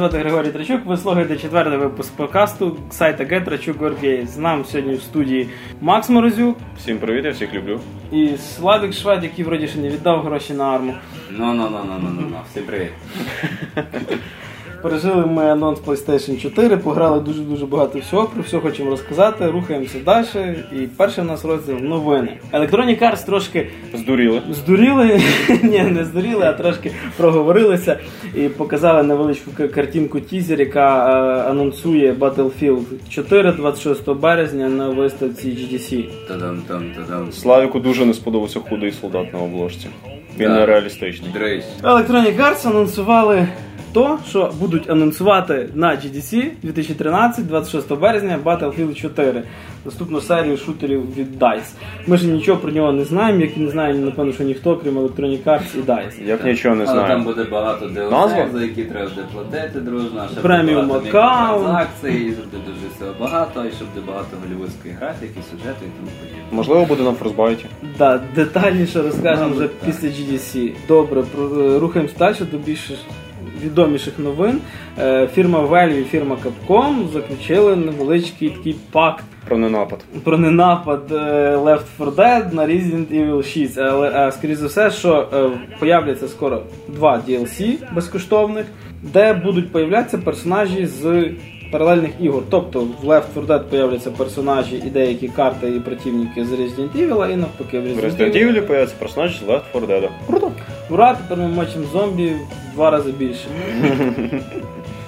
Звати Григорій Трачук. Ви слухаєте четвертий випуск подкасту сайта GetRachuk.org.ua. З нами сьогодні в студії Макс Морозюк Всім привіт, я всіх люблю. і Славик Швед, який вроді ще не віддав гроші на арму. Ну, ну, ну, ну, ну, ну, ну, всім привіт. Пережили ми анонс PlayStation 4, пограли дуже-дуже багато всього, про все хочемо розказати, рухаємося далі. І перший у нас розділ новини. Electronic Arts трошки Здуріли. здуріли, ні, не здуріли, а трошки проговорилися і показали невеличку картинку тізер, яка е, анонсує Battlefield 4 26 березня на виставці GDC. Та-дам, там, та-дам. Славіку дуже не сподобався худий солдат на обложці. Він Да. нереалістичний. Дрейс. Electronic Arts анонсували то, що будуть анонсувати на GDC 2013, 26 березня Battlefield 4, наступну серію шутерів від DICE. Ми ж нічого про нього не знаємо, як і не знає, напевно, що ніхто, крім Electronic Arts і DICE. Як нічого не Але там буде багато Назва? DLC, за які треба буде платити дружно, щоб Преміум аккаунт. мікротранзакцій, щоб буде дуже всього багато, і щоб буде багато голівудської графіки, сюжету і тому подібне. Можливо, буде на форсбайті. Да, детальніше розкажемо вже так. після GDC. Добре, про- е, рухаємось далі до більш відоміших новин. Е, Фірма Valve і фірма Capcom заключили невеличкий такий пакт Про ненапад. про ненапад е, Left 4 Dead на Resident Evil 6. Але е, скоріше за все, що появляться скоро два DLC безкоштовних, де будуть появлятися персонажі з паралельних ігор. Тобто в Left 4 Dead появляться персонажі і деякі карти і противники з Resident Evil, і навпаки в В Resident Resident Evil. Evil появиться персонаж з Left 4 Dead. Круто. Ура, тепер ми мочимо зомбі два рази більше.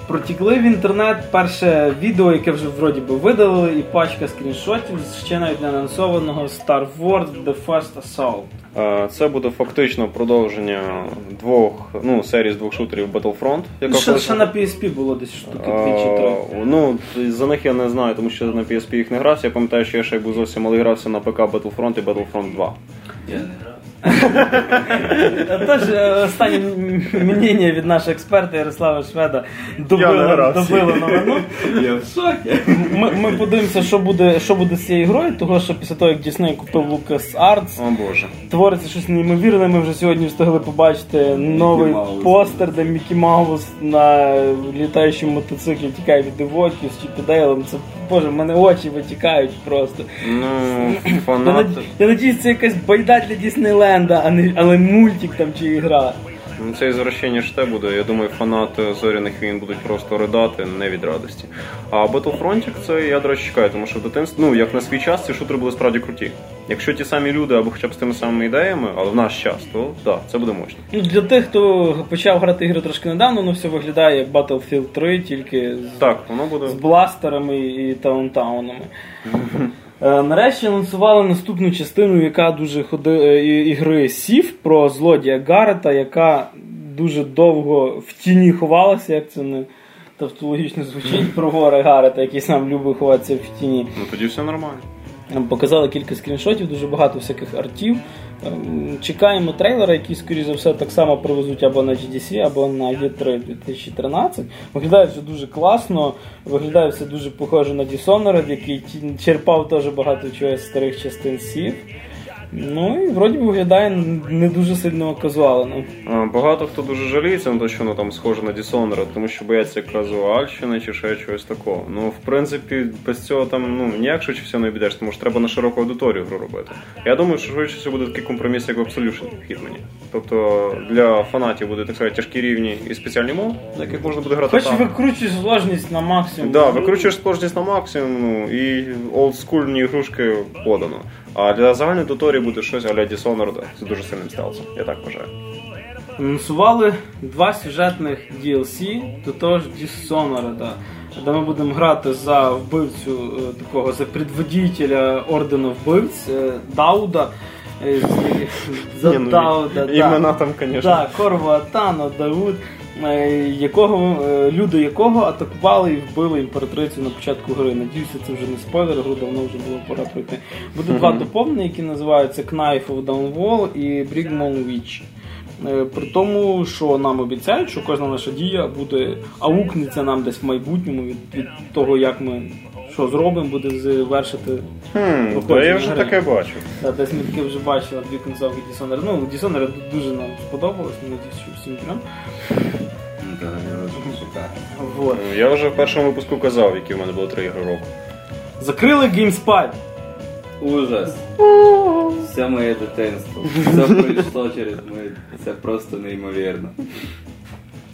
Протікли в інтернет перше відео, яке вже вроді би видалили, і пачка скріншотів з ще навіть не анонсованого Star Wars The First Assault. Е, Це буде фактично продовження двох, ну, серії з двох шутерів Battlefront, яка Ще, ще на PSP було десь штуки дві чи Е, три. Ну, за них я не знаю, тому що на PSP їх не грався. Я пам'ятаю, що я ще був зовсім малий грався на ПК Battlefront і Battlefront 2. Я не грав. Тож е, останнє мнення від нашого експерта Ярослава Шведа добило, новину. Я в шокі. Ми, подивимося, що буде, що буде з цією грою, того що після того, як Disney купив О боже. твориться щось неймовірне. Ми вже сьогодні встигли побачити новий постер, де Мікі Маус на літаючому мотоциклі тікає від девоків з Чіпі Дейлом. Це боже, в мене очі витікають просто. Ну, фанат. я надіюсь, це якась байда для Діснейленда, а не але мультик там чи ігра. Ну, Це ізвращення ж те буде. Я думаю, фанати зоряних війн будуть просто ридати не від радості. А Battlefront це я, до речі, чекаю, тому що в дитинстві, ну як на свій час, ці шутери були справді круті. Якщо ті самі люди або хоча б з тими самими ідеями, але в наш час, то да, це буде мощно. Ну, для тих, хто почав грати ігри трошки недавно, воно все виглядає як Battlefield 3, тільки з Так, воно буде. з бластерами і таунтаунами. Е, Нарешті анонсували наступну частину, яка дуже ходи е, ігри Сів про злодія Гарета, яка дуже довго в тіні ховалася, як це не тавтологічно звучить про гори Гарета, який сам любить ховатися в тіні. Ну тоді все нормально. Показали кілька скріншотів, дуже багато всяких артів. Ем, Чекаємо трейлера, який, скоріш за все, так само привезуть або на GDC, або на E3 2013. Виглядає все дуже класно, виглядає все дуже похоже на Dishonored, який черпав теж багато чого з старих частин Сів. Ну і вроді виглядає не дуже сильно казуалено. Багато хто дуже жаліється на те, що воно там схоже на Dishonored, тому що бояться казуальщини чи ще чогось такого. Ну, в принципі, без цього там ну ніяк швидше все не обійдеш, тому що треба на широку аудиторію гру робити. Я думаю, що швидше все буде такий компроміс, як в Absolution в Hitman. Тобто для фанатів буде так сказати тяжкі рівні і спеціальні мод, на яких можна буде грати Хоч так. викручуй сложність на максимум. Да, викручуєш сложність на максимум, ну і олдскульні ігрушки подано. А для загальної аудиторії буде щось аля Dishonored з дуже сильним стелсом. Я так вважаю. Анонсували два сюжетних DLC до того ж Dishonored, де ми будемо грати за вбивцю е, такого за предводителя ордену вбивць е, Дауда. Е, За ну, Дауда. Імена там, звісно. Да, Корво Атано, Дауд, якого, е, люди якого атакували і вбили імператрицю на початку гри. Надіюся, це вже не спойлер, гру давно вже було пора пройти. Буде два доповнення, які називаються Knife of Downwall і Brigmon Witch. Е, При тому, що нам обіцяють, що кожна наша дія буде аукнеться нам десь в майбутньому від, від того, як ми що зробимо, буде завершити. Хм, я вже гри. таке бачу. Та, десь ми таке вже бачили дві концовки Dishonored. Ну, Dishonored дуже нам сподобалось, надіюсь, що всім Голлівуду шикарна. Вот. Я вже в першому випуску казав, які в мене було три ігри року. Закрили GameSpy. Ужас. Все моє дитинство. Все пройшло через моє. Це просто неймовірно.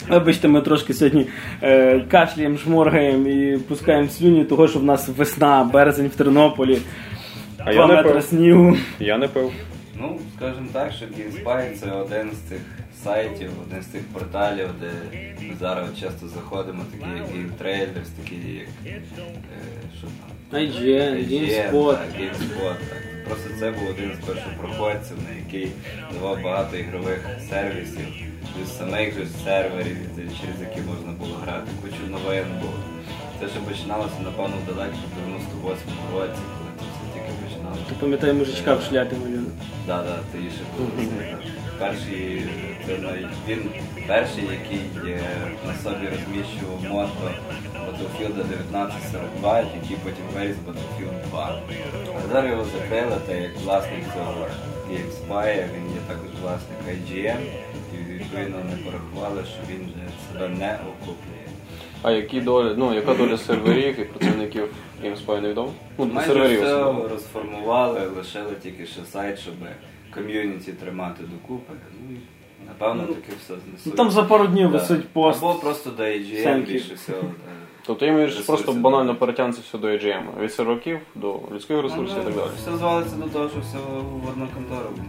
Вибачте, ми трошки сьогодні е, кашляємо, шморгаємо і пускаємо слюні, того що в нас весна, березень в Тернополі, А два я не пив. снігу. Я не пив. Ну, скажімо так, що GameSpy це один з тих сайтів, один з тих порталів, де ми зараз часто заходимо, такі як GameTrailers, такі як е, що там. IGN, GameSpot. Так, GameSpot, так. Просто це був один з першопроходців, на який давав багато ігрових сервісів, плюс самих же серверів, через які можна було грати, кучу новин було. Це ще починалося, напевно, в далекому 98-му році, коли це все тільки починалося. Ти пам'ятаю мужичка в шляпі малюнок. Да, да, ти ще був. Перший, це най- він перший, який е, на собі розміщував мото Battlefield 1942, який потім виріс в Battlefield 2. А зараз його закрили, та як власник цього GameSpy, він є також власник IGN, і не порахували, що він вже себе не окуплює. А які долі, ну, яка доля серверів і працівників GameSpy невідомо? Ну, Майже серверів все особливо. розформували, лишили тільки ще сайт, щоб ком'юніті тримати докупи. Ну, і, напевно, таки все знесуть. Ну там за пару днів Да. висить пост. Або просто до AGM Семки. більше всього. да. Тобто їм Ресурси, просто да. банально перетягнеться все до AGM. Від серверів до людських ресурсів і так далі. Все звалиться до того, що все в одну контору буде.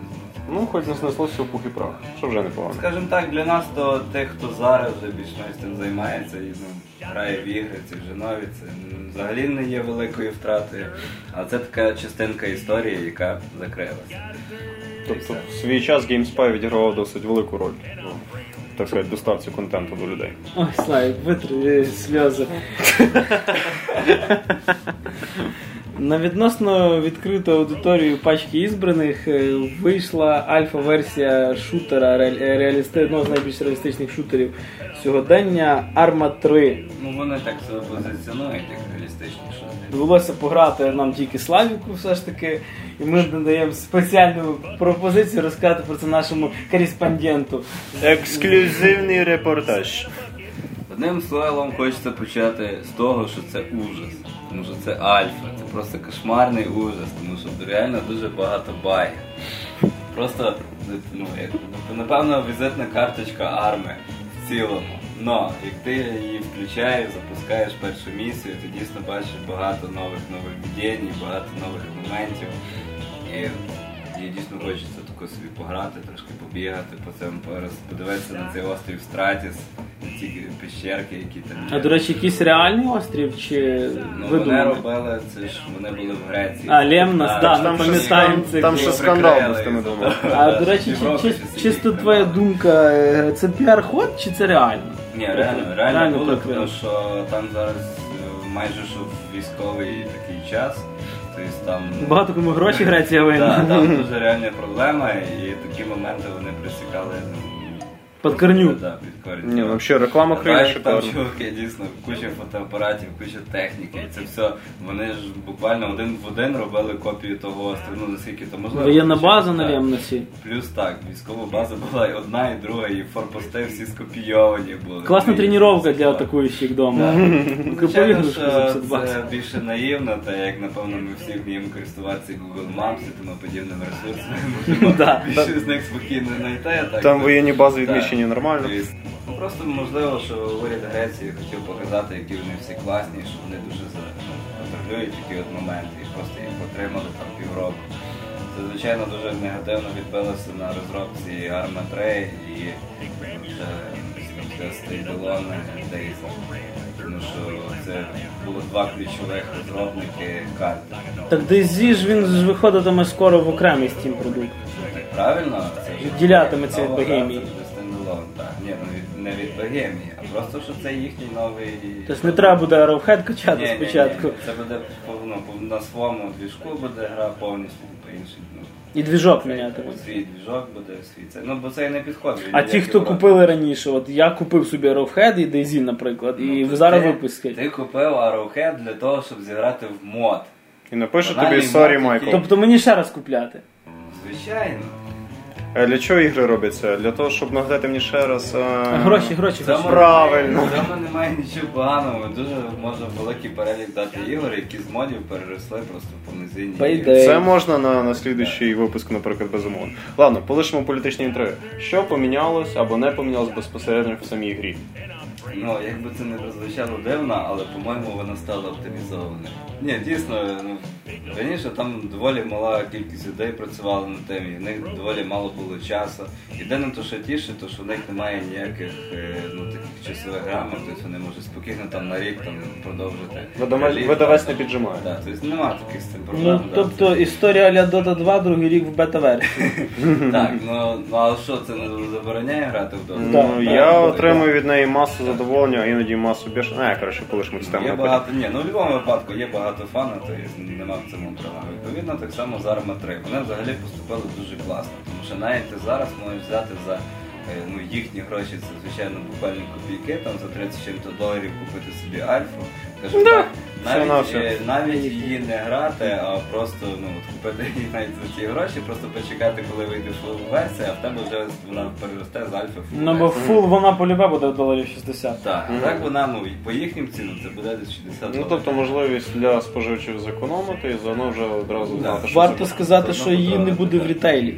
Ну, хоч не снеслося в пух і прах, що вже непогано. Скажімо так, для нас, то тих, хто зараз вже більш-менш цим займається і ну, грає в ігри, ці вже нові, це взагалі не є великою втратою. А це така частинка історії, яка закрилася. Тобто в свій час GameSpy відігравав досить велику роль. Ну, так сказати, доставці контенту до людей. Ой, Славік, витри сльози. На відносно відкриту аудиторію пачки ізбраних е, вийшла альфа-версія шутера реалісти... одного з найбільш реалістичних шутерів сьогодення Arma 3. Ну вони так себе позиціонують, як реалістичні шутери. Довелося пограти нам тільки Славіку, все ж таки, і ми надаємо спеціальну пропозицію розказати про це нашому кореспонденту. Ексклюзивний репортаж. Одним словом, хочеться почати з того, що це ужас. Тому що це альфа, це просто кошмарний ужас, тому що реально дуже багато багів. Просто, ну, як, напевно, візитна карточка арми в цілому. Но як ти її включаєш, запускаєш першу місію, ти дійсно бачиш багато нових нововведень, багато нових моментів. І, і дійсно хочеться тако собі пограти, трошки побігати по цьому, пораз- подивитися на цей острів Стратіс, ці пещерки, які там. А до речі, якийсь реальний острів чи Ну, вони видуманий? робили, це ж вони були в Греції. А, Лемнос, Так, да, там ми ще пам'ятаємо скан- цих там ще скандал з тими їх. А до речі, чи, чи- чи чисто твоя думка, е, це піар-ход чи це реально? Ні, реально, реально, Реально було, тому що там зараз е, майже що військовий такий час. Тобто там Багато кому гроші Греція Да, винна. там дуже реальна проблема, і такі моменти вони присікали ну, Під корню. Да, під корню. Ні, взагалі реклама Бачиш, країни там чуваки, дійсно, куча фотоапаратів, куча техніки. Це все, вони ж буквально один в один робили копію того острова, ну наскільки то можливо. Воєнна база на так. Плюс так, військова база була і одна, і друга, і форпости всі скопійовані були. Класна тренування для атакуючих вдома. Ну, Звичайно, що це більше наївно, та як напевно ми всі вміємо користуватися Google Maps і тому подібними ресурсами. Більше з них спокійно знайти. Там воєнні бази відміщені нормально. Ну просто можливо, що уряд Греції хотів показати, які вони всі класні, що вони дуже ну, контролюють такі от моменти і просто їх отримали там півроку. Це звичайно дуже негативно відбилося на розробці Arma 3 і вже стейдалони Дейза. Тому що це було два ключових розробники карти. Так DayZ ж він ж виходитиме скоро в окремий Steam продукт. Правильно? Це ж від Богемії. Це стендалон, так. Ні, ну не від Богемії, а просто що це їхній новий. Тобто не треба буде Arrowhead качати Ні, ні, ні, спочатку. Це буде по- ну, на своєму двіжку буде гра повністю по іншій. Ну, І двіжок міняти. свій двіжок буде, свій це. Ну, бо це і не підходить. А ті, хто купили раніше, от я купив собі Arrowhead і DayZ, наприклад, і Ну, то зараз ти- випуски. Ти купив Arrowhead для того, щоб зіграти в мод. І Банальний тобі сорі, Майкл. Тобто мені ще раз купляти. Звичайно. Е, Для чого ігри робляться? Для того, щоб нагадати мені ще раз. е, Гроші, гроші, гроші. Правильно. В цьому немає нічого поганого. Дуже можна великий перелік дати ігор, які з модів переросли просто в повноцінні. По ігри. Це можна на, на слідуючий випуск, наприклад, безумовно. Ладно, полишимо політичні інтриги. Що помінялось або не помінялось безпосередньо в самій грі? Ну, якби це не прозвучало дивно, але по-моєму воно стало оптимізоване. Ні, дійсно, ну раніше там доволі мала кількість людей працювала над тим, і в них доволі мало було часу. Єдине, то що тіше, то що в них немає ніяких е, ну, таких часових грамот, тобто вони можуть спокійно там на рік там продовжити. Видавець, видавець не піджимає. Так, тобто немає таких з цим проблем. Ну, да, тобто історія Аля Dota 2, другий рік в бета-версії. Так, ну, ну але що це не забороняє грати в Dota? Ну, я отримую від неї масу задоволення, а іноді масу більше. Не, коротше, полишимо цю тему. Є на потім. багато, ні, ну в будь-якому випадку є багато фану, то є- нема в цьому проблеми. Відповідно, так само з Arma 3. Вони взагалі поступили дуже класно, тому що навіть ти зараз можеш взяти за е, ну, їхні гроші, це звичайно буквально копійки, там за 30 чим-то доларів купити собі альфу. Кажу, так, навіть, е, навіть її не грати, а просто ну, от купити її навіть за ці гроші, просто почекати, коли вийде full версія, а в тебе вже вона переросте з альфи в Ну бо full вона полюбе буде доларів 60. Так, а так вона ну, і по їхнім цінам це буде десь 60 Ну, доларів. тобто можливість для споживачів зекономити і заодно вже одразу Да. знати, що Варто це. сказати, Це що її не буде в рітейлі.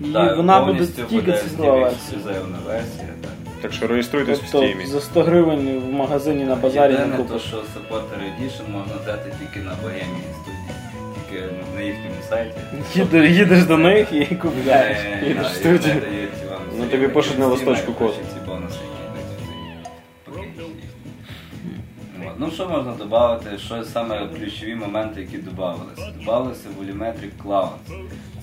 Її- Так, Вона буде повністю тільки буде цифрова версія. ексклюзивна версія. Так. Так що реєструйтесь в Тобто стімі. за 100 гривень в магазині на базарі не Єдине, то, що Supporter Edition можна взяти тільки на Bohemian студії, тільки на їхньому сайті. Їдеш, їдеш до них і купляєш. Е, їдеш в студію. вам Ну, тобі пишуть на листочку код. ці бонуси, в. Ну що можна додати? Що саме ключові моменти, які додавалися? Додавалися Volumetric Clouds.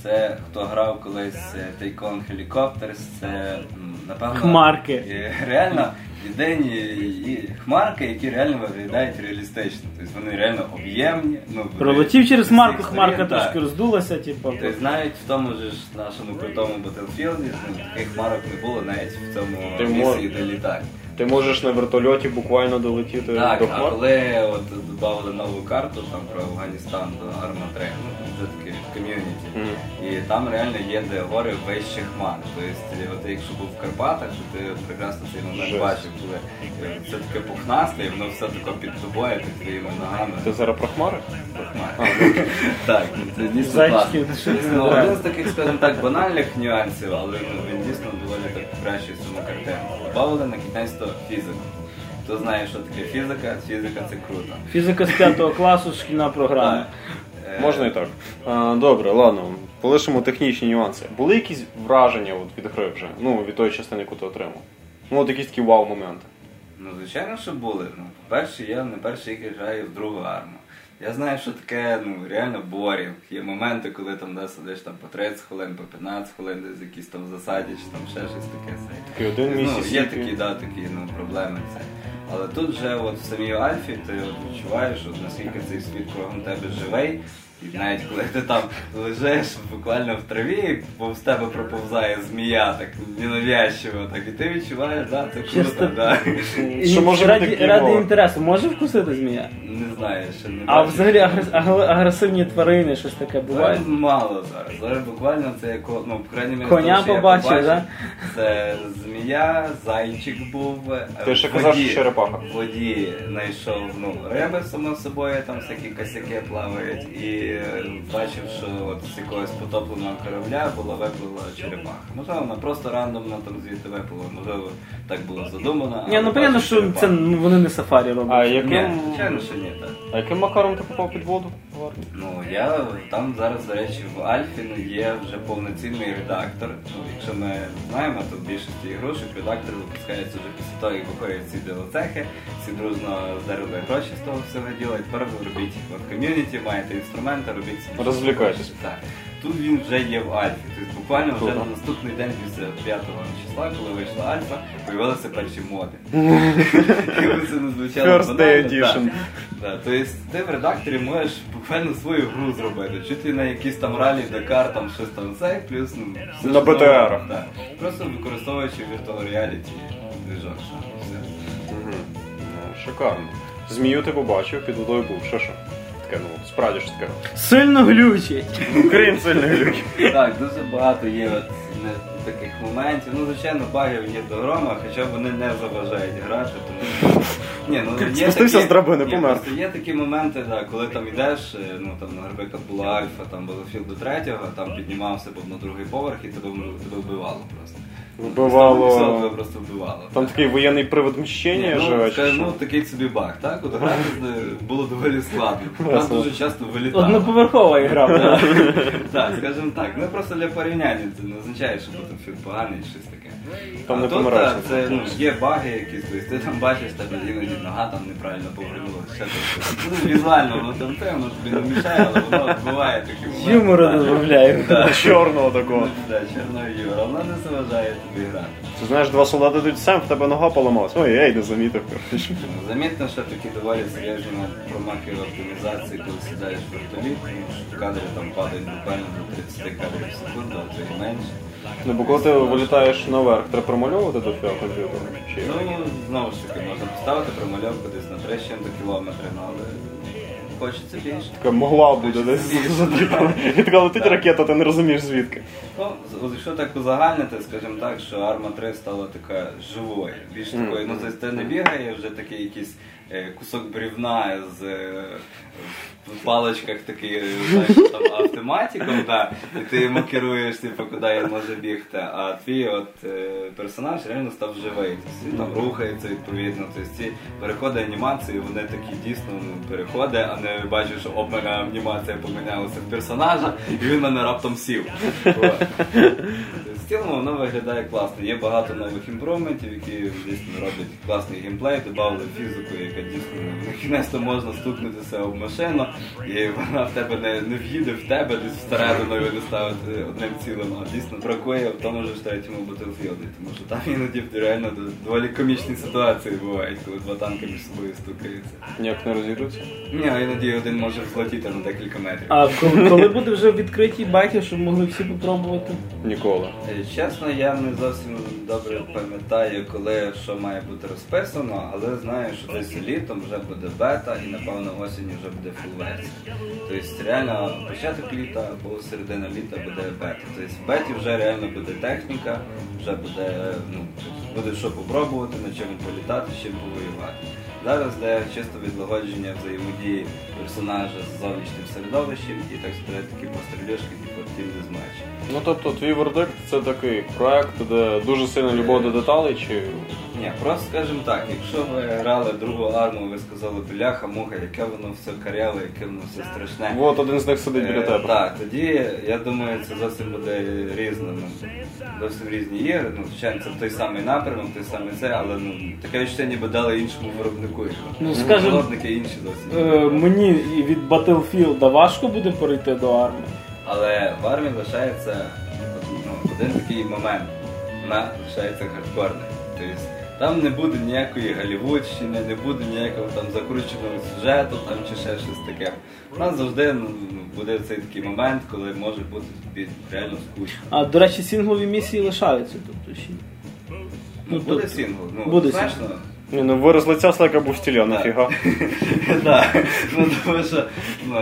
Це хто грав колись е, Tycoon Helicopters, це напевно Хмарки. е, реально єдині і хмарки, які реально виглядають реалістично. Тобто вони реально об'ємні. Ну, Пролетів через хмарку, хмарка так. трошки роздулася, типу. Тобто навіть в тому ж нашому крутому Battlefield ну, таких хмарок не було навіть в цьому Ти мож- де літак. Ти можеш на вертольоті буквально долетіти Так, до а хмар. коли от додали нову карту там про Афганістан до Арма 3, ну вже таке ком'юніті. І там реально є де гори вище хмар. Тобто, от якщо був в Карпатах, то ти прекрасно цей момент бачив, коли е, все таке пухнасте, і воно все таке під тобою, під твоїми ногами. Ти зараз про хмари? Пахмар. А, ну. Так, ну, це дійсно класно. Ну, один з таких, скажімо так, банальних нюансів, але він дійсно доволі так покращує саму картину. Добавили на кінець фізику. Хто знає, що таке фізика, фізика це круто. Фізика з 5 класу, шкільна програма. Е, Можна і так. Добре, ладно. Полишимо технічні нюанси. Були якісь враження от від гри вже? Ну, від тої частини, яку ти отримав? Ну, от якісь такі вау-моменти. Ну, звичайно, що були. Ну, по-перше, я не перший який граю в другу арму. Я знаю, що таке ну, реально борінг. Є моменти, коли там де сидиш там по 30 хвилин, по 15 хвилин, десь якісь там засаді, чи там ще щось таке. це. Такий один Ну, місяць. є такі, да, такі ну, проблеми. Це. Але тут вже от в самій Альфі ти от відчуваєш, от, наскільки цей світ кругом тебе живий. І навіть коли ти там лежиш буквально в траві, бо з тебе проповзає змія, так ненавязчиво, так і ти відчуваєш, да, це круто, да. І Що може раді, бути ради інтересу, може вкусити змія? Не знаю, ще не А бачив. взагалі агрес- агр- агресивні тварини, щось таке буває. Зараз мало зараз. Зараз буквально це як, ну, по крайній мірі, Коня того, що я побачив, да? Це змія, зайчик був. е, Ти ще в казав, воді- що черепаха. В воді знайшов ну, риби, само собою, там всякі косяки плавають. І е, бачив, що от з якогось потопленого корабля була виплила черепаха. Можливо, вона просто рандомно там звідти виплила, можливо, так було задумано. Ні, ну понятно, що черепах. це ну, вони не сафарі роблять. А яким, Ні, звичайно, що ні, так. а яким макаром ти попав під воду? В? Ну я там зараз, до речі, в Альфі ну, є вже повноцінний редактор. Ну, якщо ми знаємо, то в більшості ігрушок редактор запускається вже після того, як виходять ці DLC-хи, всі дружно заробили гроші з того всього діла, і тепер ви робіть в ком'юніті, маєте інструменти, робіть. Розвлікайтесь. Так. Тут він вже є в Альфі. Тобто буквально вже на наступний день після 5 числа, коли вийшла Альфа, появилися перші моди. Якби це не звучало банально, тобто ти в редакторі можеш буквально свою гру зробити. Чуть ли на якісь там ралі, Дакар, там щось там це, плюс ну, На да. Просто використовуючи Virtual Reality движок. Ну, шикарно. Змію ти побачив, під водою був. Що що? Таке, ну, справді що таке. Сильно глючить. Крім сильних глюків. Так, дуже багато є от не- таких моментів. Ну, звичайно, багів є до грома, хоча вони не заважають грати, тому що. Ні, ну, є Спустився такі- з драбини, Ні, помер. просто Є такі моменти, да, коли там йдеш, е, ну там, наприклад, була альфа, там Battlefield до третього, там піднімався був на другий поверх і тебе, тебе вбивало просто. Вбивало. просто вбивало. Там такий воєнний привод мщення живе, ну, скажімо, ну, такий собі баг, так? От грати з- було доволі складно. Там дуже часто вилітало. Одноповерхова ігра. Так, скажімо так. Ну просто для порівняння це не означає, що Battlefield поганий чи щось таке. Там а не тут так, це ну, є баги якісь, тобто ти там бачиш, тебе іноді нога там неправильно повернулася. Ну, візуально воно там те, воно тобі не мішає, але воно вбиває такі моменти. Юмору додаю. Да. Чорного такого. Да, чорного юмора, вона не заважає тобі грати. Ти знаєш, два солдати йдуть сам, в тебе нога поламалась. Ой, ей, не замітив. Ну, Замітно, що такі доволі серйозні промахи в оптимізації, коли сідаєш в вертоліт, тому що кадри там падають буквально до 30 кадрів в секунду, а то і менше. Ну, бо коли ти вилітаєш наверх, треба промальовувати до фіа комп'ютеру? Чи? Ну, знову ж таки, можна поставити промальовку десь на 3 з чим-то кілометри, ну, але хочеться більше. Така могла буде десь задвікала. І така летить ракета, ти не розумієш звідки. Ну, з- якщо так узагальнити, скажімо так, що Арма 3 стала така живою. Більш такою, ну тобто це не бігає вже такий якийсь кусок брівна з е, в паличках такий, е, автоматиком, да, і ти йому керуєш, типу, куди він може бігти, а твій от е, персонаж реально став живий. Тобто він там рухається відповідно. Тобто ці переходи анімації, вони такі дійсно ну, переходи, а не бачиш, що оп, мене анімація помінялася персонажа, і він мене раптом сів. В цілому воно виглядає класно. Є багато нових імпроментів, які дійсно роблять класний геймплей, додали фізику, яка дійсно кінець можна стукнутися об машину, і вона в тебе не, не в'їде в тебе десь всередину і не ставити одним цілим. А дійсно бракує в тому ж третьому Battlefield, тому що там іноді реально доволі комічні ситуації бувають, коли два танки між собою стукаються. Ніяк не розійдуться. Ні, а іноді один може взлетіти на декілька метрів. А коли, буде вже відкриті байки, щоб могли всі попробувати? Ніколи. Чесно, я не зовсім добре пам'ятаю, коли що має бути розписано, але знаю, що десь літом вже буде бета і напевно осінь вже буде фул-версія. Тобто реально початок літа або середина літа буде бета. Тобто в беті вже реально буде техніка, вже буде, ну, буде що попробувати, на чому політати, чим повоювати. Зараз де чисто відлагодження взаємодії персонажа з зовнішнім середовищем і так сказати такі пострілюшки, типу Team Ну тобто твій вердикт це такий проект, де дуже сильна любов до деталей, чи Ні, просто скажімо так, якщо ви грали другу арму, ви сказали, бляха, муха, яке воно все каряве, яке воно все страшне. от один з них сидить біля Е, тебе. Так, тоді я думаю, це зовсім буде різно. Ну, зовсім різні ігри. Ну, звичайно, це той самий напрямок, той самий це, але ну таке відчуття ніби дали іншому виробнику. Ну, скажем, Виробники інші зовсім. Е, мені від Battlefield важко буде перейти до армії. Але в армії лишається ну, один такий момент. Вона лишається хардкорною. Тобто там не буде ніякої голівудщини, не буде ніякого там закрученого сюжету там, чи ще щось таке. У нас завжди ну, буде цей такий момент, коли може бути тобі реально скучно. А до речі, сінглові місії лишаються, тобто ще. Ну, Ну, буде тобто- сингл. Ну, буде знаєш, сингл. ну, Ні, ну вираз лиця слайка був стіля, нафіга. Так, ну тому що ну,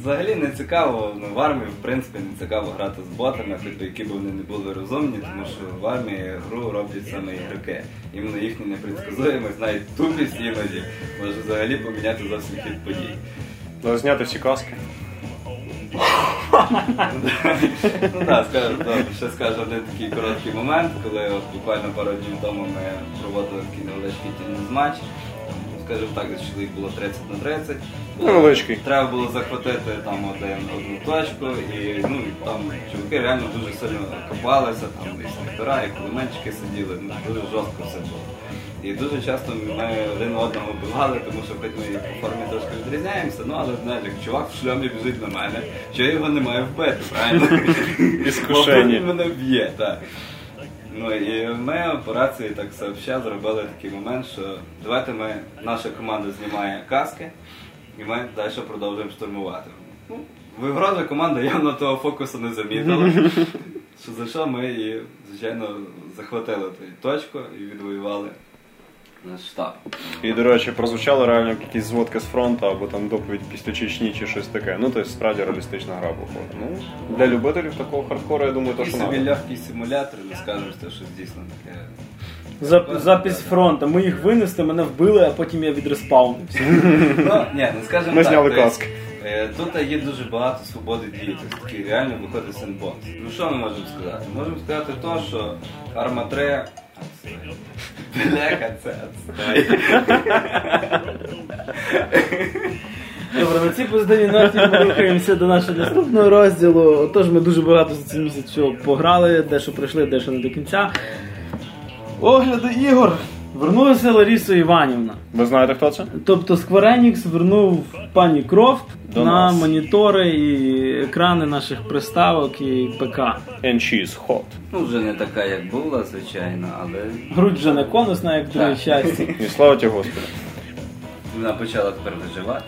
взагалі не цікаво, ну, в армії в принципі не цікаво грати з ботами, хоч би які б вони не були розумні, тому що в армії гру роблять саме ігроки. Іменно їхня непредсказуємость, навіть тупість іноді може взагалі поміняти зовсім хід подій. Зняти всі каски. Ну так, скажу, ще скажу один такий короткий момент, коли буквально пару днів тому ми проводили такий невеличкий тінь-матч. Скажімо так, десь чоловік було 30 на 30. Невеличкий. Треба було захватити там один, одну точку, і ну, там чоловіки реально дуже сильно копалися, там десь снайпера, і кулеметчики сиділи, ну, дуже жорстко все було. І дуже часто ми один одного вбивали, тому що хоч ми по формі трошки відрізняємося, ну але знаєш, як чувак в шльомі біжить на мене, що я його не маю вбити, правильно? Іскушення. Він мене б'є, так. Ну і ми операції так сообща зробили такий момент, що давайте ми, наша команда знімає каски, і ми далі продовжуємо штурмувати. Ну, вигроза команда явно того фокусу не замітила. Що за що ми і, звичайно, захватили ту точку і відвоювали штаб. І, до речі, прозвучали реально якісь зводки з фронту або там доповідь після Чечні чи щось таке. Ну, тобто справді реалістична гра виходить. Ну, для любителів такого хардкору, я думаю, то, що собі надо. легкий симулятор, ми скажемо, що щось дійсно таке. Зап- запись фронту. Ми їх винесли, мене вбили, а потім я відреспаунився. Ну, ні, ну скажімо Ми так. зняли то есть, каск. е, Тут є дуже багато свободи дії, тобто такий реально виходить сендбокс. Ну що ми можемо сказати? Можемо сказати то, що Arma 3... Бляха, це. Добре, на цій позитивній ноті ми рухаємося до нашого наступного розділу. Отож, ми дуже багато за цей місяць всього пограли, дещо пройшли, дещо не до кінця. Огляди ігор. Вернулася Ларіса Іванівна. Ви знаєте, хто це? Тобто Square Enix вернув пані Крофт До на нас. монітори і екрани наших приставок і ПК. And she's hot. Ну, вже не така, як була, звичайно, але Грудь вже не конусна, як друге щастя. І слава ті Господи. вона почала тепер виживати.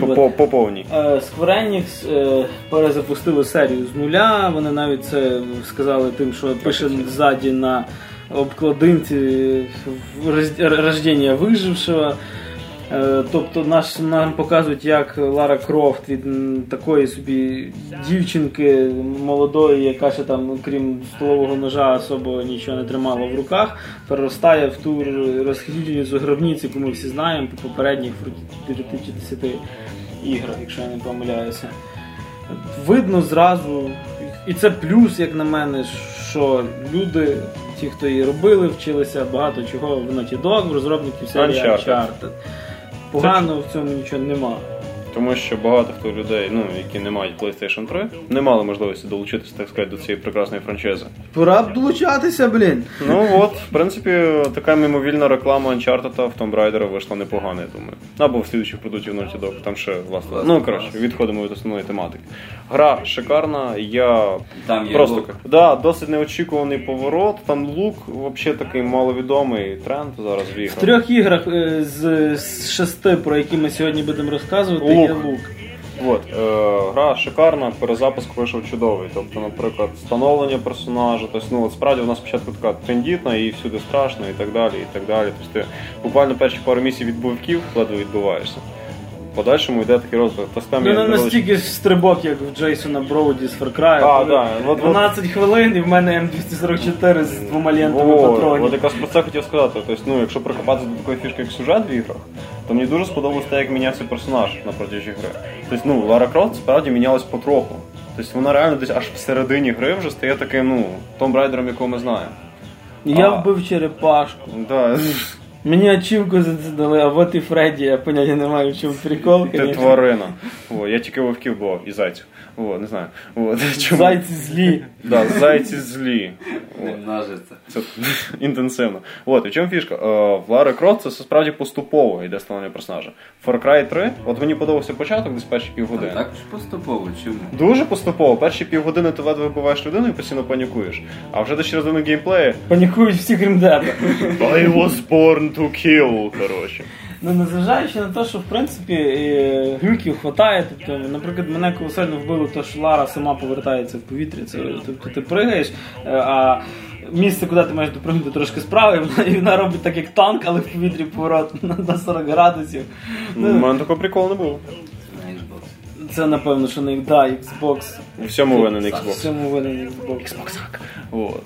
По, по, по повній. Е, Square Enix е, перезапустили серію з нуля. Вони навіть це сказали тим, що пише ззаді на обкладинці рождення вижившого. Е, Тобто наш, нам показують, як Лара Крофт від такої собі дівчинки молодої, яка ще там, крім столового ножа, особо нічого не тримала в руках, переростає в ту розхідницю гробниці, яку ми всі знаємо по попередніх 5 10 іграх, якщо я не помиляюся. Видно зразу, і це плюс, як на мене, що люди, ті, хто її робили, вчилися багато чого в Naughty Dog, в розробників серії Uncharted. Uncharted. Погано в цьому нічого нема. Тому що багато хто людей, ну, які не мають PlayStation 3, не мали можливості долучитися, так сказати, до цієї прекрасної франчизи. Пора б долучатися, блін. Ну от, в принципі, така мимовільна реклама Uncharted в Tomb Raider вийшла непогано, я думаю. Або в слідуючих продуктів Naughty Dog, там ще власне. Ну коротше, відходимо від основної тематики. Гра шикарна, я Там є просто лук. Да, досить неочікуваний поворот. Там лук взагалі такий маловідомий тренд зараз в В трьох іграх е, з шести, про які ми сьогодні будемо розказувати, Лук. лук. От, е, гра шикарна, перезапуск вийшов чудовий. Тобто, наприклад, встановлення персонажа, тобто, ну, от справді вона спочатку така трендітна і всюди страшно, і так далі. і так далі. Тобто, ти буквально перші пару місій від бойовиків ледве відбуваєшся. Подальшому йде такий розвиток. Тобто, там Ну є не невеличкий- настільки ж стрибок, як в Джейсона Броуді з Far Cry. А, коли да, от- 12 хвилин і в мене М244 з двома лентами Во, патронів. От якраз про це хотів сказати. Тобто, ну, якщо прикопатися до такої фішки, як сюжет в іграх, то мені дуже сподобалось те, як мінявся персонаж на протязі гри. Тобто, ну, Лара Крофт справді мінялась потроху. Тобто вона реально десь аж всередині гри вже стає таким, ну, Том Райдером, якого ми знаємо. Я А. вбив черепашку. Да. Мені ачівку за це дали, а от і Фредді, я поняття не маю, в чому прикол. Ти конечно. тварина. О, я тільки вовків бував і зайців. О, не знаю. О, чому? Зайці злі. Да, зайці злі. Не множиться. Це інтенсивно. От, і в чому фішка? В Лари Крофт це справді поступово йде становлення персонажа. Far Cry 3, от мені подобався початок, десь перші півгодини. Так ж поступово, чому? Дуже поступово. Перші півгодини ти ледве вбиваєш людину і постійно панікуєш. А вже десь через один геймплеї Панікують всі крім тебе. I was born to kill, коротше. Ну, незважаючи на те, що в принципі е, глюків хватає, тобто, наприклад, мене колосально вбило те, що Лара сама повертається в повітря. Це, тобто ти пригаєш, е, а місце, куди ти маєш допригнути трошки справа, і вона, і вона робить так, як танк, але в повітрі поворот на, на 40 градусів. У Ну, мене такого приколу не було. На Xbox. це напевно, що не да, Xbox. У всьому винен Xbox. цьому винен Xbox. Xbox. От.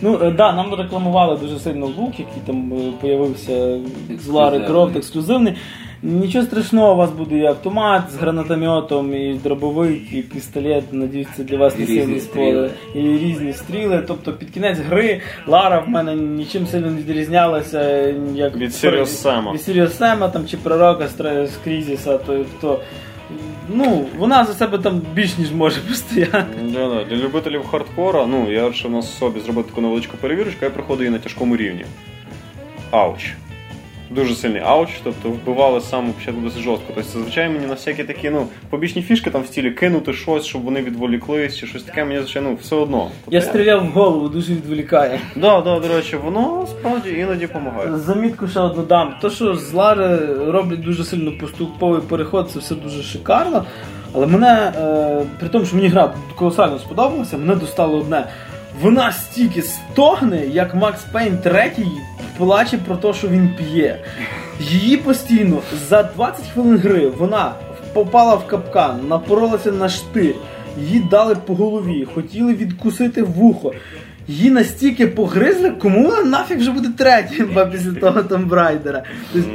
Ну е, да, нам рекламували дуже сильно лук, який там е, появився з Лари. Крофт ексклюзивний. Нічого страшного, у вас буде і автомат з гранатометом, і дробовик, і пістолет. Надіюсь, це для вас І не різні сильно стріли. І різні стріли. Тобто під кінець гри Лара в мене нічим сильно не відрізнялася як Від Serious Sam'a. Від Serious Sam'a, там чи пророка з Крізіса, тобто. Ну, вона за себе там більш ніж може постояти. Да, да. Для любителів хардкора, ну, я вирішив на собі зробити таку невеличку перевірочку, я приходив її на тяжкому рівні. Ауч. Дуже сильний ауч, тобто вбивали з самого початку досить жорстко. Тобто зазвичай мені на всякі такі, ну, побічні фішки там в стілі кинути щось, щоб вони відволіклись, чи щось таке, мені звичайно, ну, все одно. Тобто, Я стріляв в голову, дуже відволікає. Да, да, до речі, воно справді іноді допомагає. Замітку ще одну дам. То, що з Лари роблять дуже сильно поступовий переход, це все дуже шикарно. Але мене, е, при тому, що мені гра колосально сподобалася, мене достало одне. Вона стільки стогне, як Макс Пейн третій плаче про те, що він п'є. Її постійно за 20 хвилин гри вона попала в капкан, напоролася на штир, їй дали по голові, хотіли відкусити вухо. Її настільки погризли, кому вона нафіг вже буде третім після того Томбрайдера. Тобто,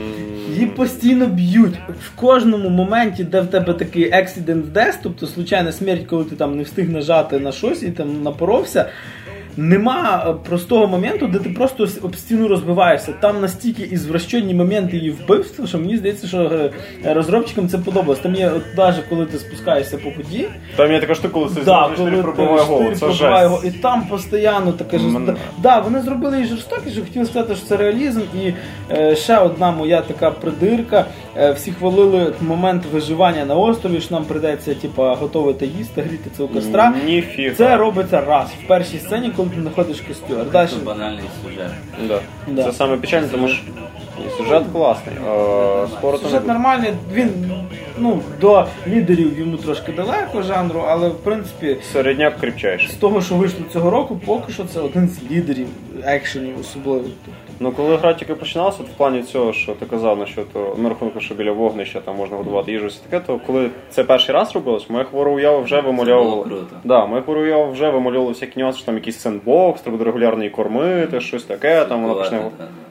її постійно б'ють. В кожному моменті, де в тебе такий accident death, тобто случайна смерть, коли ти там не встиг нажати на щось і там напоровся. Нема е, простого моменту, де ти просто об стіну розбиваєшся. Там настільки ізвращенні моменти її вбивства, що мені здається, що е, розробникам це подобалось. Там є, от навіть коли ти спускаєшся по воді, Там є така штука, коли це Да, коли пробиває голову. Це жесть. його, і там постійно таке Мене- жорстоке. Да, вони зробили і жорстокість, що хотіли сказати, що це реалізм. І е, ще одна моя така придирка. Е, всі хвалили момент виживання на острові, що нам прийдеться типа, готувати їсти, гріти це у костра. Ніфіга. Це робиться раз в першій сцені, коли ти знаходиш костюр. Це банальний сюжет. Да. Да. Це саме печальне, тому що сюжет класний. Спору там сюжет нормальний. Він ну до лідерів йому трошки далеко жанру, але в принципі. середняк кріпчайший. З того, що вийшло цього року, поки що це один з лідерів екшенів особливо. Ну коли гра тільки починалася, от в плані цього, що ти казав, на що то на рахунку, що біля вогнища там можна годувати їжу все таке, то коли це перший раз робилось, моя хвора уява вже вимальовувала. було круто. Да, моя хвора уява вже вимальовувала всякі нюанси, що там якийсь сендбокс, треба буде регулярно її кормити, щось таке, там вона почне.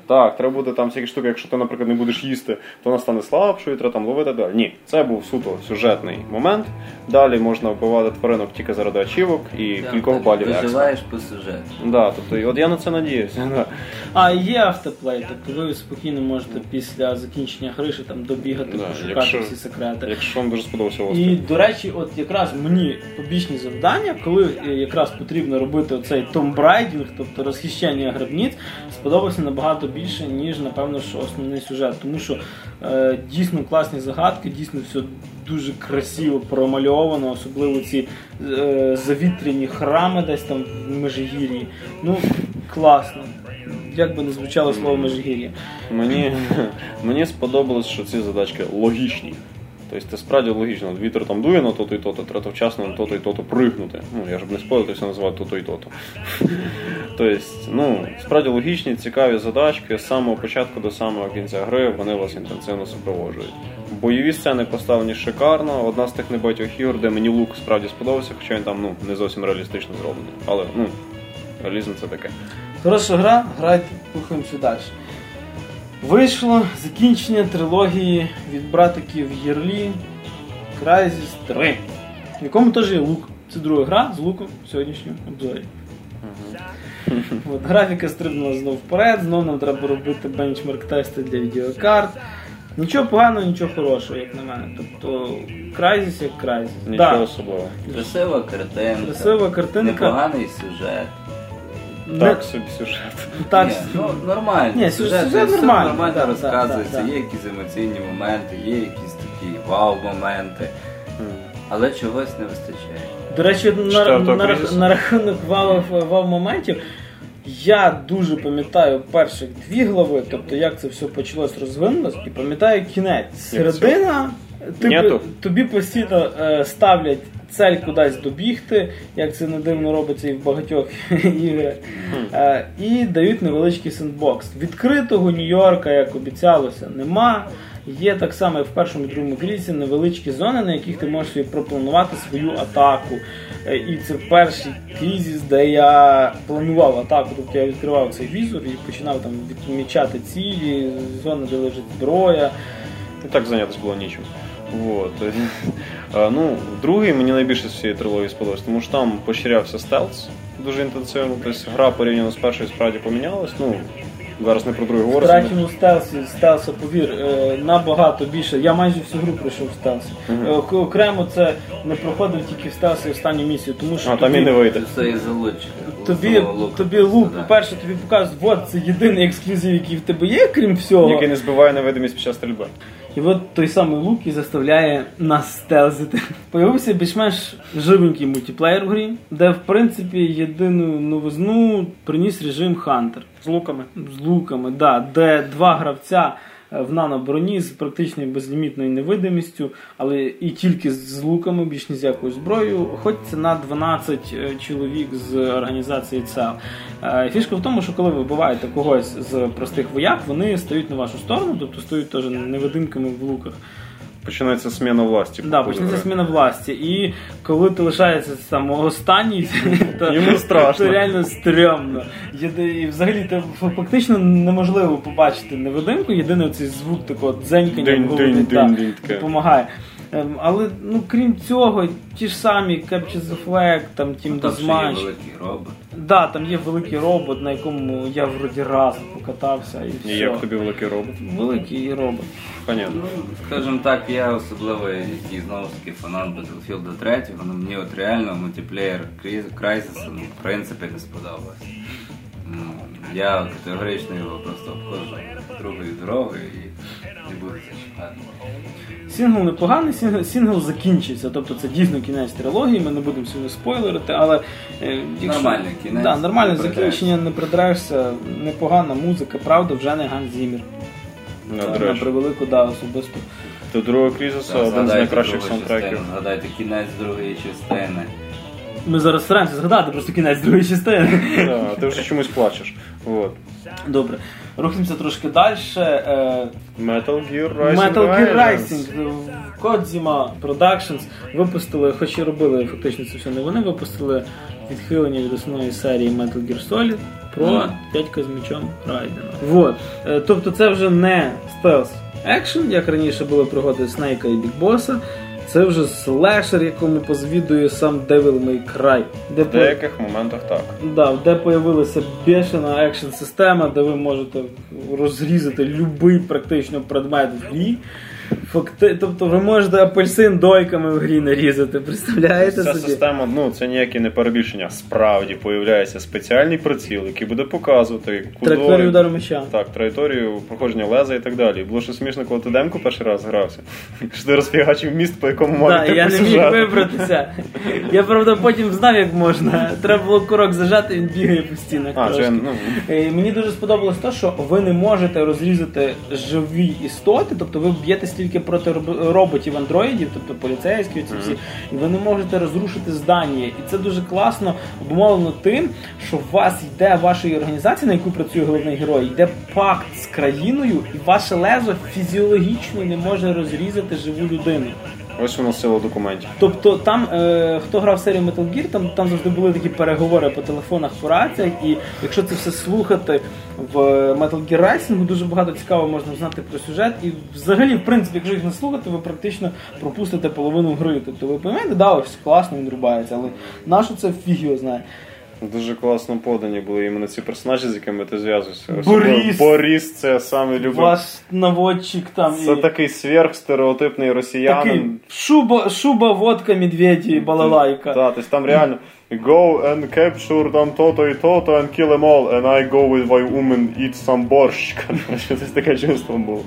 Так, треба буде там всякі штуки, якщо ти, наприклад, не будеш їсти, то вона стане слабшою, треба там ловити далі. Ні, це був суто сюжетний момент. Далі можна вбивати тваринок тільки заради ачівок і Да, кількох балів. Виживаєш по сюжету. Да, тобто, от я на це надіюся. Да. А є автоплей, тобто ви спокійно можете після закінчення гри ще там добігати, Да, пошукати якщо- всі секрети. Якщо вам дуже сподобався І, до речі, от якраз мені побічні завдання, коли е, якраз потрібно робити оцей томбрайдінг, тобто розхищення гробниць, сподобався набагато більше, ніж, напевно, що основний сюжет. Тому що е, дійсно класні загадки, дійсно все дуже красиво промальовано, особливо ці е, завітряні храми десь там в Межигір'ї. Ну, класно. Як би не звучало слово Межигір'я. Мені, мені сподобалось, що ці задачки логічні. Тобто це справді логічно. Вітер там дує на то-то і то-то, треба вчасно на то-то і то-то пригнути. Ну, я ж б не спорив, то все то-то і то-то. Тобто, ну, справді логічні, цікаві задачки з самого початку до самого кінця гри вони вас інтенсивно супроводжують. Бойові сцени поставлені шикарно. Одна з тих небагатьох ігор, де мені лук справді сподобався, хоча він там ну, не зовсім реалістично зроблений. Але ну, реалізм це таке. Хороша гра, грайте, рухаємося далі. Вийшло закінчення трилогії від братиків Єрлі Crysis 3, в якому теж є лук. Це друга гра з луком в сьогоднішньому обзорі. От, графіка стрибнула знов вперед, знов нам треба робити бенчмарк-тести для відеокарт. Нічого поганого, нічого хорошого, як на мене. Тобто Crysis як Crysis. Нічого Да, особливого. Красива картинка. Красива картинка. Непоганий сюжет. не- Так собі сюжет. так, Ні, ну, нормально. Ні, сюжет, сюжет все нормальний, нормально да, розказується, да, да. є якісь емоційні моменти, є якісь такі вау-моменти, але чогось не вистачає. До речі, на, Четвертого на, на рахунок вау, вау. Я дуже пам'ятаю перших дві глави, тобто як це все почалось розвинулось, і пам'ятаю кінець. Середина тобі, Нету. тобі постійно е, ставлять цель кудись добігти, як це не дивно робиться і в багатьох іграх. Е, і дають невеличкий сендбокс. Відкритого Нью-Йорка, як обіцялося, нема. Є так само, в першому і другому крізі невеличкі зони, на яких ти можеш собі пропланувати свою атаку. Е, І це перший крізіс, де я планував атаку. Тобто я відкривав цей візор і починав там відмічати цілі, зони, де лежить зброя. І так зайнятися було нічим. Вот. Е, ну, другий мені найбільше з всієї трилогії сподобався, тому що там поширявся стелс дуже інтенсивно. Тобто гра порівняно з першою справді помінялась. Ну, зараз не про другий В Втрачену стелсі, стелса, повір, е, набагато більше. Я майже всю гру пройшов в стелсі. Мгм. Е, Окремо це не проходив тільки в стелсі останню місію, тому що А там і не вийде. Це із залучки. Тобі, тобі лук, по-перше, тобі показують, от це єдиний ексклюзив, який в тебе є, крім всього. Який не збиває невидимість під час стрільби. І от той самий лук і заставляє нас стелзити. Появився більш-менш живенький мультиплеєр в грі, де в принципі єдину новизну приніс режим Хантер. З луками. З луками, да, де два гравця в нано-броні з практично безлімітною невидимістю, але і тільки з луками, більш ні з якою зброєю, охотиться на 12 е, чоловік з організації ЦЕЛ. Е, Фішка в тому, що коли ви вбиваєте когось з простих вояк, вони стають на вашу сторону, тобто стають теж невидимками в луках. Починається зміна власті. Да, починається зміна власті. І коли ти лишаєшся там останній, то, Йому страшно. то реально стрьомно. І взагалі ти фактично неможливо побачити невидимку, єдиний цей звук такого дзенькання допомагає. Ем, Але ну крім цього, ті ж самі Capture the Flag, там Team Ну, Там є великий робот. Да, там є великий робот, на якому я вроді раз покатався і І все. як тобі великий робот? Великий робот. Понятно. Ну, скажімо так, я особливо який знову ж таки фанат Battlefield 3, ну мені от реально мультиплеєр Crysis, ну, в принципі не сподобався. Ну, я категорично його просто обходжу другою дорогою і не буду це чекати. Сінгл непоганий, сінгл, сінгл закінчиться. Тобто це дійсно кінець трилогії, ми не будемо сьогодні спойлерити, але е, якщо, Нормальний кінець, Да, нормальне не закінчення, не придраєшся, непогана музика, правда, вже не Ганс Зіммер. Ну, Це на превелику, да, особисто. До другого Crysis у один з найкращих саундтреків. Гадайте, Згадайте кінець другої частини. Ми зараз стараємося згадати просто кінець другої частини. Да, ти вже чомусь плачеш. Вот. Добре. Рухаємося трошки далі. Е, Metal Gear Rising. Metal Gear. Rising. Kojima Productions випустили, хоч і робили фактично це все не вони, випустили відхилення від основної серії Metal Gear Solid про Ага. дядька з мечом Райдена. Вот. Е, Тобто це вже не стелс екшен, як раніше були пригоди Снейка і Бікбоса. Це вже слешер, якому позвідує сам Devil May Cry. Де В деяких моментах так. Да, де появилася бешена екшн система, де ви можете розрізати будь-який практично предмет в грі. Факти... Тобто ви можете апельсин дойками в грі нарізати, представляєте Ця собі? система, ну це ніяке не перебільшення. Справді появляється спеціальний приціл, який буде показувати, Траєкторію удару меча. Так, траєкторію проходження леза і так далі. Було ще смішно, коли ти демку перший раз грався. Що ти розфігачив міст, по якому Да, йти я не міг вибратися. Я правда потім знав, як можна. Треба було курок зажати, він бігає по стінах. А, це, ну, Е, Мені дуже сподобалось те, що ви не можете розрізати живі істоти, тобто ви б'єтесь тільки проти роб- роботів андроїдів, тобто поліцейські, ці всі, і ви не можете розрушити здання. І це дуже класно обумовлено тим, що в вас йде вашої організації, на яку працює головний герой, йде пакт з країною, і ваше лезо фізіологічно не може розрізати живу людину. Ось воно сила документів. Тобто там, е, хто грав серію Metal Gear, там, там завжди були такі переговори по телефонах, по раціях, і якщо це все слухати в Metal Gear Rising, дуже багато цікаво можна знати про сюжет. І взагалі, в принципі, якщо їх не слухати, ви практично пропустите половину гри. Тобто ви пам'ятаєте, да, ось класно він рубається, але нащо це фіг знає. Дуже класно подані були іменно ці персонажі, з якими ти зв'язуєшся. Борис! Борис це саме любив. Ваш наводчик там Це і такий сверхстереотипний росіянин. такий шуба, шуба, водка, медведі, балалайка. Так, тобто там реально go and capture там то-то і то-то and kill them all, and I go with my woman eat some борщ. Це таке чувство було.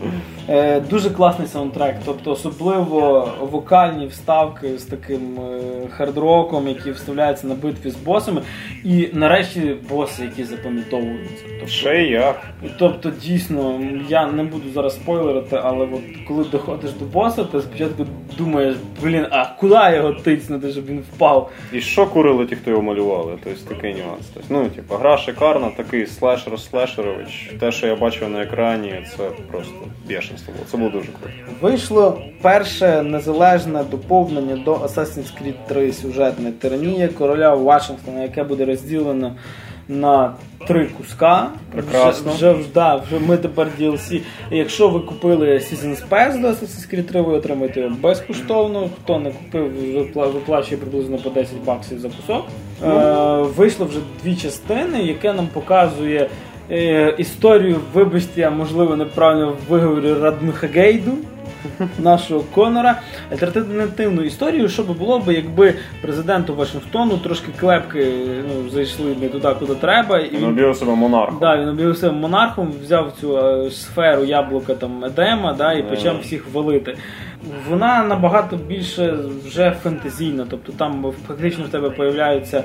Е, дуже класний саундтрек, тобто особливо вокальні вставки з таким е, хардроком, які вставляються на битві з босами, і нарешті боси, які запам'ятовуються. Тобто, Ще як. тобто, дійсно, я не буду зараз спойлерити, але от коли доходиш до боса, ти спочатку думаєш, блін, а куди його тицнути, щоб він впав? І що курили ті, хто його малювали? Тобто такий нюанс. Тобто, ну, типу, гра шикарна, такий слешер слешерович. Те, що я бачив на екрані, це просто бешенство було. Це було дуже круто. Вийшло перше незалежне доповнення до Assassin's Creed 3 сюжетне Тиранія короля Вашингтона, яке буде розділено на три куска. Прекрасно. Вже, вже, да, вже ми тепер DLC. Якщо ви купили Season's Pass до Assassin's Creed 3, ви отримаєте його безкоштовно. Хто не купив, випла- виплачує приблизно по 10 баксів за кусок. Е, вийшло вже дві частини, яке нам показує е, історію, вибачте, я можливо неправильно виговорю Радмихагейду. Нашого Конора альтернативну історію, що би було б, якби президенту Вашингтону трошки клепки ну, зайшли не туди, куди треба, і Він об'явив себе монархом. да, він об'явився монархом, взяв цю е, сферу яблука там Едема, да, і Да. почав всіх валити. Вона набагато більше вже фентезійна, тобто там фактично в тебе появляються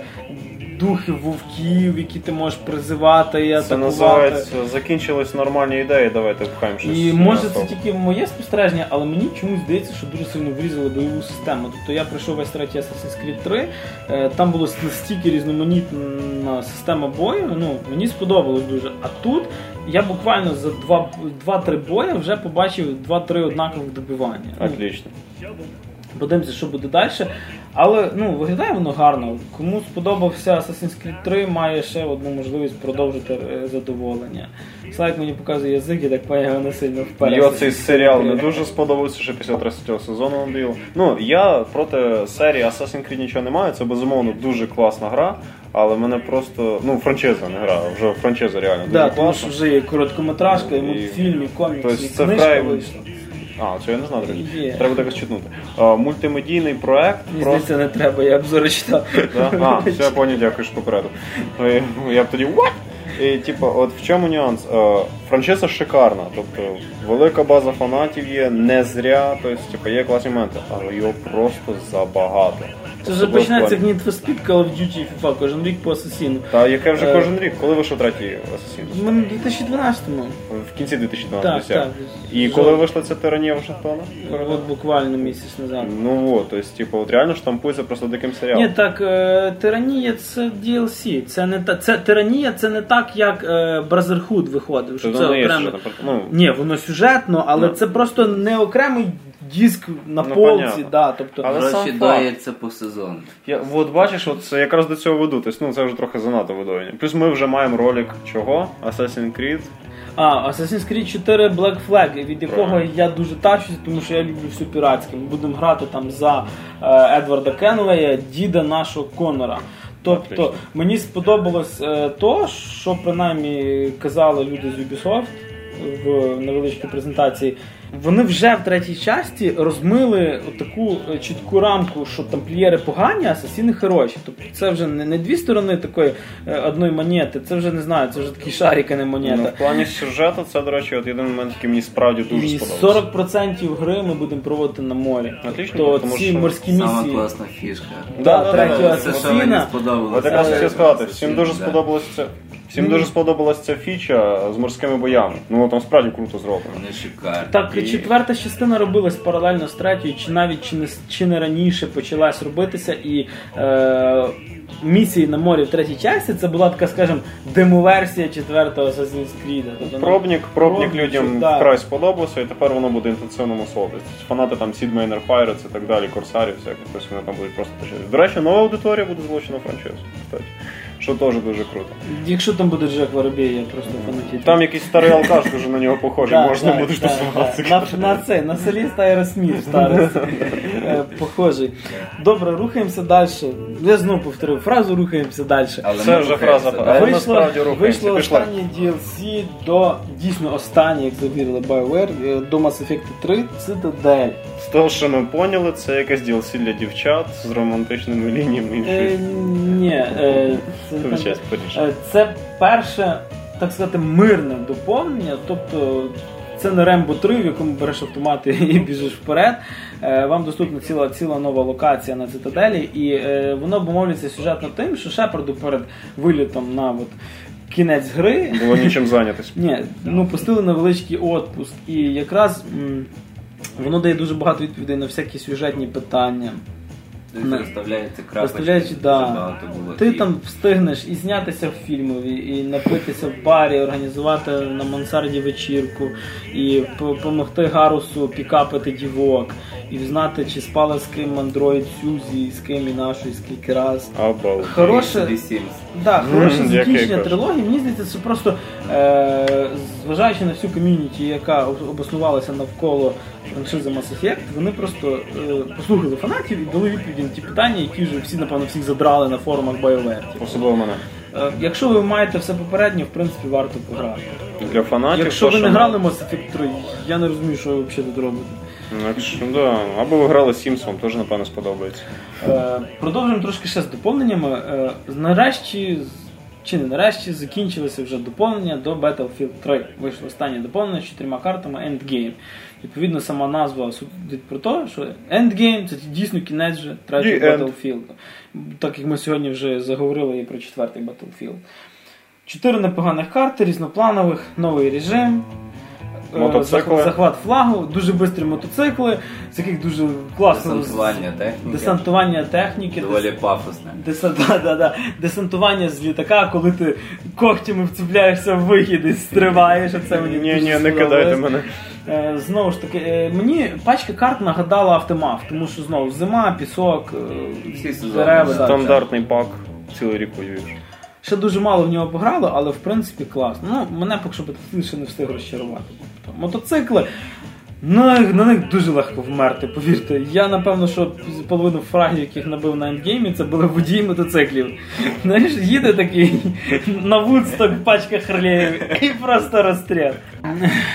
духи вовків, які ти можеш призивати і Це називається закінчились нормальні ідеї, давайте впхаємо щось. І може це тільки моє спостереження, але мені чомусь здається, що дуже сильно врізали бойову систему. Тобто я пройшов весь третій Assassin's Creed 3, е, там було настільки різноманітна система бою, ну мені сподобалось дуже. А тут я буквально за два- 2-3 бої вже побачив 2-3 однакових добивання. Ну, Отлично. Подивимося, що буде далі. Але ну, виглядає воно гарно. Кому сподобався Assassin's Creed 3, має ще одну можливість продовжити е, задоволення. Слайк мені показує язик, і так поняв не сильно вперед. Мені цей серіал не дуже сподобався, що після 30-го сезону набіл. Ну, я проти серії Assassin's Creed нічого не маю, це безумовно дуже класна гра, але мене просто. Ну, франчиза не гра, вже франчиза реально дуже Да, тому класна. що вже є короткометражка, і І- мультфільм, і комікс, Тобто і це книжка вкрай- вийшла. А, це я не знав, до речі. Треба так читнути. Мультимедійний проект. Мені просто... не треба, я обзори читав. Да? А, все, я понял, дякую, що попереду. Е, Я б тоді what? І типу, от в чому нюанс? франчеса Франшиза шикарна, тобто велика база фанатів є, не зря, тобто, типу, є класні моменти, але його просто забагато. Це вже починається Need for Speed, Call of Duty FIFA кожен рік по асасіну. Та яке вже Е, кожен рік, коли вийшов третій Assassin? Ми в 2012-му. В кінці 2012 Так, так. І коли вийшла ця тиранія Вашингтона? От буквально місяць назад. Ну от, тобто, типу, от реально штампується просто диким серіалом. Ні, так, е, тиранія це DLC. Це не та це тиранія, це не так, як е, Brotherhood виходив. Що Це це окремо. ну. Ні, воно сюжетно, але Ну. це просто не окремий диск на Ну, полці. понятно. Да, тобто, Але Гроші сам факт. по сезону. Я, от бачиш, от це якраз до цього веду. Тобто, ну це вже трохи занадто видовання. Плюс ми вже маємо ролик чого? Assassin's Creed. А, Assassin's Creed 4 Black Flag, від якого Правильно. я дуже тащусь, тому що я люблю все піратське. Ми будемо грати там за е, Едварда Кенлея, діда нашого Конора. Тобто Отлично. мені сподобалось е, то, що принаймні казали люди з Ubisoft в невеличкій презентації. Вони вже в третій часті розмили таку чітку рамку, що тамплієри погані, а асасіни хороші. Тобто це вже не, не дві сторони такої е, одної монети, це вже не знаю, це вже такий шарик, а не монета. Ну, в плані сюжету, це, до речі, от єдиний момент, який мені справді дуже І сподобався. 40% гри ми будемо проводити на морі. Отлично, Тобто тому ці що морські Сама місії. класна фішка. Да, Да, третього да, да. Це що мені сподобалося. Якраз хотів сказати, всім дуже да. сподобалось це. Всім дуже сподобалась ця фіча з морськими боями. Ну там справді круто зроблено. Вони шикарні. Так, І- четверта частина робилась паралельно з третьою, чи навіть чи не, чи не раніше почалась робитися, і е, місії на морі в третій часті це була така, скажімо, демоверсія четвертого Assassin's Creed. Тобто, ну, Пробник, пробник людям да. вкрай сподобався, і тепер воно буде інтенсивному солоді. Фанати там Sid Meier Pirates і так далі, Корсарів, всяких, тобто вони там будуть просто тащити. До речі, нова аудиторія буде залучена в франшизу. Що теж дуже круто. Якщо там буде Джек Воробей, я просто фанатію. Там якийсь старий алкаш дуже на нього похожий, можна буде да, На, на це, на соліста Аеросміт старий. Е, Похожий. Добре, рухаємося далі. Я знову повторю фразу рухаємося далі. Але Це вже фраза, але Вийшло, насправді рухаємося. вийшло Пішли. останнє DLC до дійсно останнє, як завірили BioWare, е, до Mass Effect 3 Citadel. З того, що ми поняли, це якась DLC для дівчат з романтичними лініями. Е, ні, це, е, це перше, так сказати, мирне доповнення. Тобто це не Рембо 3, в якому береш автомати і біжиш вперед. Е, Вам доступна ціла, ціла нова локація на цитаделі, і е, воно обумовлюється сюжетно тим, що Шепарду перед вилітом на от, кінець гри. Було нічим зайнятися. Ні, ну пустили невеличкий отпуск, і якраз м, воно дає дуже багато відповідей на всякі сюжетні питання. Десь розставляється крапочки. Розставляючи, да. було. Ти І там встигнеш і знятися в фільмові, і напитися в барі, організувати на мансарді вечірку, і допомогти Гарусу пікапити дівок, і знати, чи спала з ким андроїд Сюзі, і з ким і нашої, скільки раз. Обалдеть. Хороше. Да, хороше Мгм, закінчення трилогії. Мені здається, це просто е, зважаючи на всю ком'юніті, яка об- обоснувалася навколо франшизи Mass Effect, вони просто е, послухали фанатів і дали відповіді на ті питання, які вже всі, напевно, всіх задрали на форумах BioWare. Особливо мене. Е, Якщо ви маєте все попереднє, в принципі, варто пограти. Для фанатів. Якщо ви не грали Mass Effect 3, я не розумію, що ви взагалі тут робите. Ну, Якщо, да. Або ви грали вам теж, напевно, сподобається. Е, Продовжуємо трошки ще з доповненнями. Е, Нарешті чи не нарешті закінчилося вже доповнення до Battlefield 3. Вийшло останнє доповнення з чотирма картами Endgame. Відповідно, сама назва судить про те, що Endgame це дійсно кінець вже третього Battlefield. Так як ми сьогодні вже заговорили і про четвертий Battlefield. Чотири непоганих карти, різнопланових, новий режим. Е, Мотоцикли. захват- флагу, дуже швидкі мотоцикли, з яких дуже класно Десантування техніки. десантування техніки. Доволі пафосне. Десант, да, да, да. Десантування з літака, коли ти когтями вцепляєшся в вихід і стриваєш, це мені Ні, ні, не кидайте мене. Е, Знову ж таки, е, мені пачка карт нагадала автомат, тому що знову зима, пісок, Всі дерева. Стандартний пак, цілий рік воюєш. Ще дуже мало в нього пограло, але в принципі класно. Ну, мене поки що ще не встиг розчарувати. Тобто, мотоцикли. На, на них дуже легко вмерти, повірте. Я напевно, що половину фрагів, яких набив на ендгеймі, це були водії мотоциклів. Знаєш, їде такий на вудсток пачка харлеїв і просто розстріл.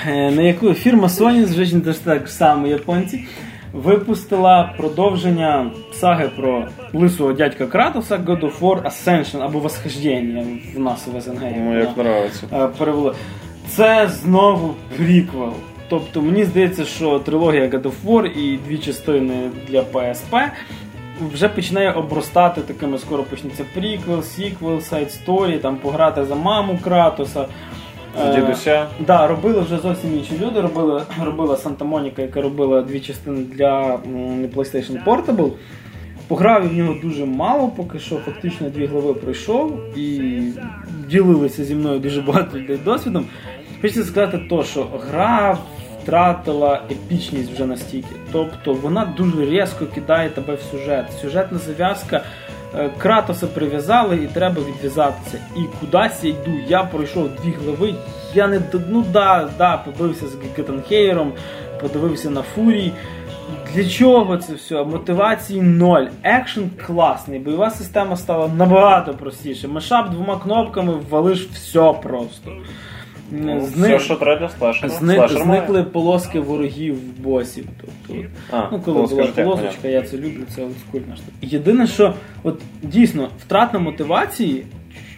Е, На яку фірма Sony, звичайно, теж так само японці, випустила продовження саги про лисого дядька Кратоса God of War Ascension або Восхождення в нас в СНГ. Кому як нравиться. Е, перевели. Це знову приквел. Тобто мені здається, що трилогія God of War і дві частини для PSP вже починає обростати такими, скоро почнеться приквел, сіквел, сайт сторі, там пограти за маму Кратоса. За Е, дідуся. Да, робили вже зовсім інші люди. Робили, робила Санта Моніка, яка робила дві частини для м, PlayStation Portable. Пограв в нього дуже мало, поки що фактично дві глави пройшов і ділилися зі мною дуже багато людей досвідом. Хочеться сказати то, що гра втратила епічність вже настільки. Тобто вона дуже різко кидає тебе в сюжет. Сюжетна зав'язка. е, Кратоса прив'язали і треба відв'язатися. І кудись я йду. Я пройшов дві глави. Я не ну да, да, побився з Геттенхейром, подивився на фурій. Для чого це все? Мотивації ноль. Екшен класний, бойова система стала набагато простіше. Мешап двома кнопками ввалиш все просто. Ну, Зни- Все, що треба слешера. зни- Слешер має. Зникли полоски ворогів босів. Тобто, А, ну, коли була полосочка, я це люблю, це олдскульна штука. Єдине, що от дійсно втрата мотивації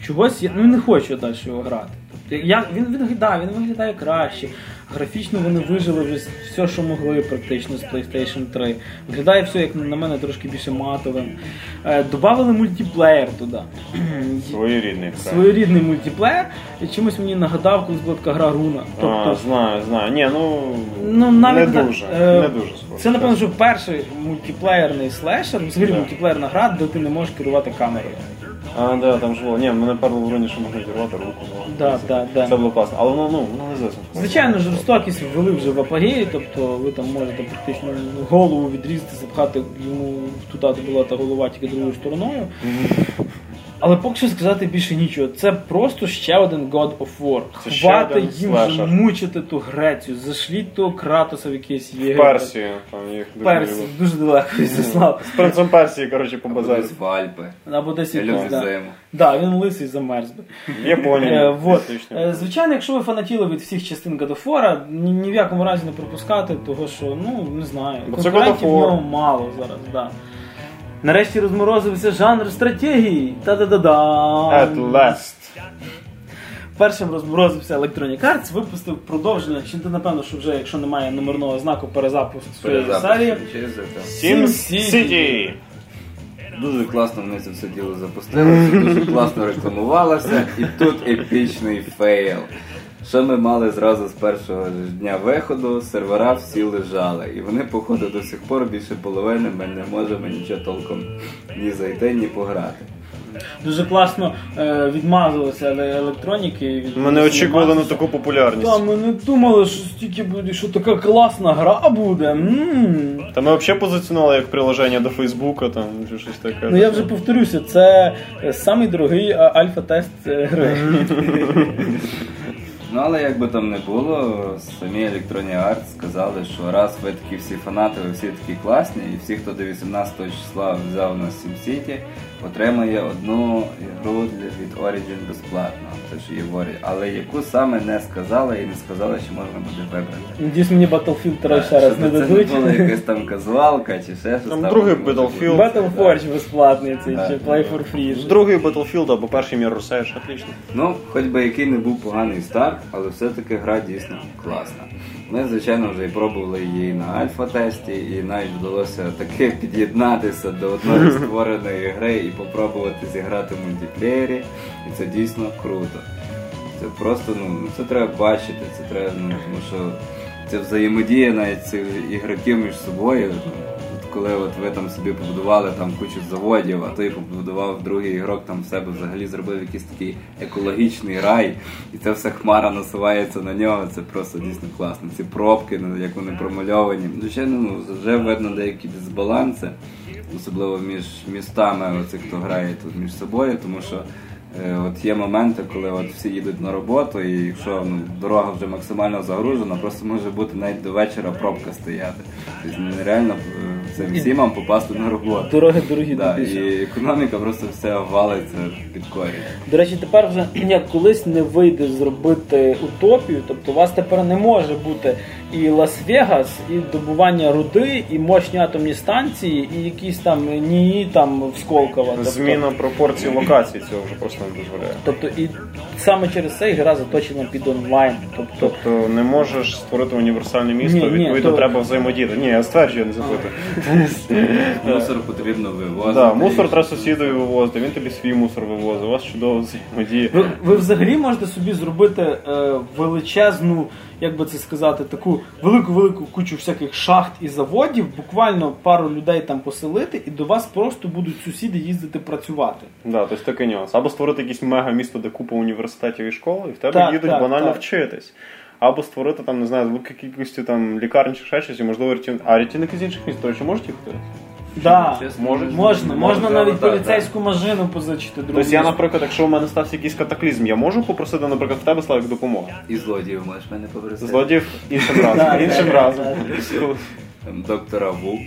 чогось я ну, не хочу далі його грати. Я, він, він, да, він виглядає краще. Графічно вони вижили вже все, що могли практично з PlayStation 3. Виглядає все, як на мене, трошки більше матовим. Е, добавили мультиплеєр туди. Своєрідний. Своєрідний мультиплеєр, і чимось мені нагадав, коли була така гра Руна. Тобто, А, знаю, знаю. Ні, ну, Ну, навіть не дуже. е, не дуже схоже. Це, напевно, що перший мультиплеєрний слешер, взагалі Так. мультиплеєрна гра, де ти не можеш керувати камерою. А, да, там жило. Ні, мене перли в руні, що можна відірвати руку. ну, Да, да, да. Це було класно. Але воно, ну, воно не зовсім. Звичайно, жорстокість ввели вже в апогеї, тобто ви там можете практично голову відрізати, запхати йому туди, де була та голова тільки другою стороною. Але поки що сказати більше нічого. Це просто ще один God of War. Це ще їм вже слешер. мучити ту Грецію, зашліть того Кратоса в якийсь В є. Персію. Там їх дуже Персію, люблю. дуже далеко В'ячеслав. З принцем Персії, коротше, по базарі. Десь в Альпи. Або десь Я якось, да. зиму. Да, він лисий замерз би. В Японії. Е, вот. Фактично. Е, Звичайно, якщо ви фанатіли від всіх частин God of War, ні, ні в якому разі не пропускати, того що, ну, не знаю, Бо це конкурентів в War. нього мало зараз, да. Нарешті розморозився жанр стратегії. Та-да-да-да. At last. Першим розморозився Electronic Arts, випустив продовження, чи ти напевно, що вже, якщо немає номерного знаку, перезапуск своєї серії. SimCity. Дуже класно вони це все діло запустили, дуже класно рекламувалося, і тут епічний фейл. Що ми мали зразу з першого ж дня виходу, сервера всі лежали. І вони, походу, до сих пор більше половини ми не можемо нічого толком ні зайти, ні пограти. Дуже класно е, відмазувалися еле- електроніки. від Ми не очікували на таку популярність. Та ми не думали, що стільки буде, що така класна гра буде. м Та ми взагалі позиціонували як приложення до Фейсбука, там чи щось таке. Ну я вже повторюся, це е, самий дорогий е, альфа-тест е, гри. Ну але як би там не було, самі Electronic Arts сказали, що раз ви такі всі фанати, ви всі такі класні, і всі, хто до 18 числа взяв на SimCity, отримає одну ігру від Origin безплатно. Це ж є в Origin. Але яку саме не сказали і не сказали, що можна буде вибрати. Надіюсь, мені Battlefield 3 ще раз не це дадуть. не була якась там казуалка чи ще щось. Там другий Battlefield. бути. Battle безплатний, цей чи Play for Free. Другий Battlefield або перший Mirror's Edge, отлично. Ну, хоч би який не був поганий старт, але все-таки гра дійсно класна. Ми, звичайно, вже і пробували її на альфа-тесті, і навіть вдалося таки під'єднатися до одної створеної гри і попробувати зіграти в мультиплеєрі. І це дійсно круто. Це просто, ну, це треба бачити, це треба, ну, тому що це взаємодія навіть цих ігроків між собою. Коли от ви там собі побудували там кучу заводів, а той побудував другий ігрок там в себе взагалі зробив якийсь такий екологічний рай, і це все хмара насувається на нього. Це просто дійсно класно. Ці пробки, ну, як вони промальовані. Звичайно, ну вже видно деякі дисбаланси, особливо між містами, оцих, хто грає тут між собою, тому що. Е, От є моменти, коли от всі їдуть на роботу, і якщо ну, дорога вже максимально загружена, просто може бути навіть до вечора пробка стояти. Тобто нереально е, цим всімам попасти на роботу. Дороги дорогі Да, і економіка просто все валиться під корінь. До речі, тепер вже як колись не вийде зробити утопію, тобто у вас тепер не може бути і Лас-Вегас, і добування руди, і мощні атомні станції, і якісь там ні там в Сколково. Тобто, Зміна пропорцій локацій цього вже просто не дозволяє. Тобто і саме через це гра заточена під онлайн. Тобто Тобто не можеш створити універсальне місто, Ні, ні, відповідно то- треба взаємодіяти. Ні, я стверджую, не запитую. Мусор потрібно вивозити. Да, мусор треба сусідові вивозити, він тобі свій мусор вивозить, у вас чудово взаємодія. Ви, ви взагалі можете собі зробити е, величезну, як би це сказати, таку велику-велику кучу всяких шахт і заводів, буквально пару людей там поселити, і до вас просто будуть сусіди їздити працювати. Да, тобто такий нюанс. Або створити якесь мега-місто, де купа університетів і школ, і в тебе Так, їдуть так, банально так. вчитись. Або створити там, не знаю, велику кількістю там лікарень чи ще щось, і можливо рятівники. А рятівники з інших міст, до речі, можуть їхати? Да, можна, можна Можна, навіть так, поліцейську машину позичити другу. Тобто я, наприклад, якщо у мене стався якийсь катаклізм, я можу попросити, наприклад, в тебе Славік допомоги. І злодіїв можеш мене попросити. Злодіїв іншим разом. Іншим разом. да. Там Доктора Ву.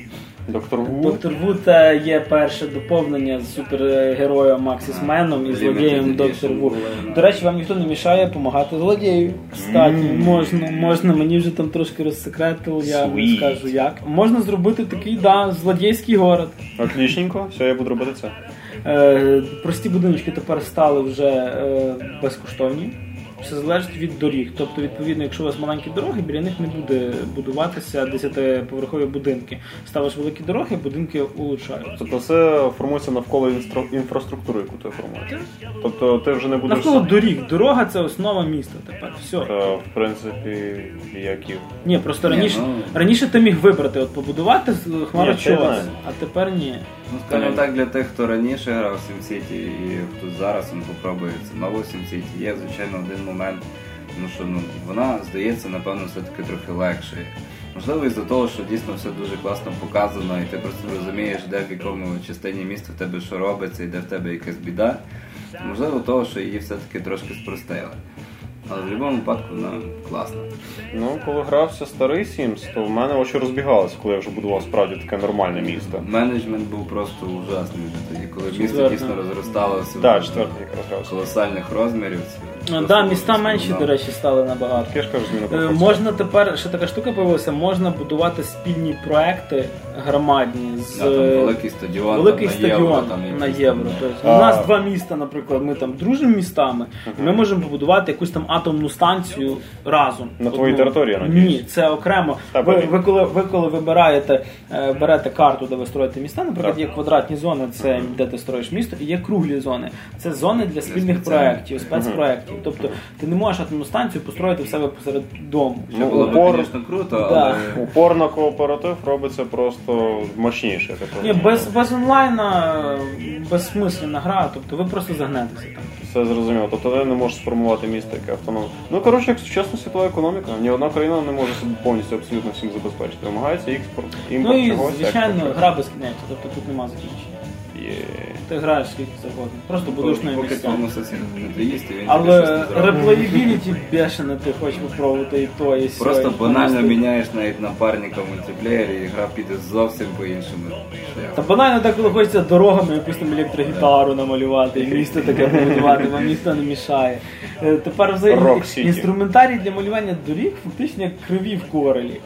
Доктор Ву. Доктор Вуд е, є перше доповнення з супергероєм Maxis Man-ом і злодієм Доктор Ву. До речі, вам ніхто не мішає допомагати злодію. Кстати, можна, можна, мені вже там трошки розсекретив, я не Sweet. скажу як. Можна зробити такий, да, злодійський город. Отлічненько, все, я буду робити це. Е, прості будиночки тепер стали вже е, безкоштовні. Все залежить від доріг. Тобто, відповідно, якщо у вас маленькі дороги, біля них не буде будуватися 10-поверхові будинки. Ставиш великі дороги, будинки улучшаються. Тобто все формується навколо інстро- інфраструктури, яку ти формуєш. Тобто ти вже не будеш. Навколо доріг. Дорога це основа міста тепер. Все. Та, в принципі, як і. Ні, просто Ні, раніше ну- раніше ти міг вибрати, от побудувати Ні, хмарочос, а тепер ні. Ну, скажімо так, для тих, хто раніше грав в SimCity і хто зараз він попробує це нову SimCity, є, звичайно, один момент, тому що ну, вона здається, напевно, все-таки трохи легшою. Можливо, із-за того, що дійсно все дуже класно показано, і ти просто розумієш, де в якому частині міста в тебе що робиться, і де в тебе якась біда. Можливо, того, що її все-таки трошки спростили. Але в будь-якому випадку вона класна. Ну, коли грався старий Sims, то в мене очі розбігалися, коли я вже будував справді таке нормальне місто. Менеджмент був просто ужасний вже тоді, коли місто Четверте. дійсно розросталося Так, до четвертий якраз грався. колосальних розмірів. Це Ну, да, міста менші, до речі, стали набагато. Я ж кажу, зміна Е. Можна тепер ще така штука появилася, можна будувати спільні проекти громадні з Да, там великий стадіон великий на стадіон євро, там, на євро. Тобто, у нас два міста, наприклад, ми там дружимо містами. і Ми можемо побудувати якусь там атомну станцію разом. На твоїй Одну. території, я надіюсь? Ні, це окремо. Ви, ви коли ви коли вибираєте, е, берете карту, де ви строїте міста, наприклад, Так. є квадратні зони, це де ти строїш місто, і є круглі зони. Це зони для спільних проєктів, спецпроєктів. Тобто ти не можеш атомну станцію построїти в себе посеред дому. Ну, було упор- звісно, круто, Да. але Упор на кооператив робиться просто мощніше. Ні, без, без онлайна безсмисленна гра, тобто ви просто загнетеся там. Все зрозуміло. Тобто ти не можеш сформувати місто, яке автономне. Ну коротше, як сучасна світова економіка. Ні одна країна не може себе повністю абсолютно всім забезпечити. Вимагається експорт, імпорт Ну і чогось. звичайно, експорт. гра безкінечна, тобто тут нема закінчення. Є. ти граєш скільки завгодно. Просто будеш на Поки місцях. твоєму не доїсти, він тобі щось Але реплеєбіліті бешене, ти хочеш попробувати і то, і сьо. Просто банально просто- міняєш навіть напарника в мультиплеєрі, і гра піде зовсім по-іншому. Та банально так, коли хочеться дорогами якусь там електрогітару намалювати, і місто таке побудувати, вам ніхто не мішає. Е, Тепер взагалі інструментарій для малювання доріг фактично як криві в корелі.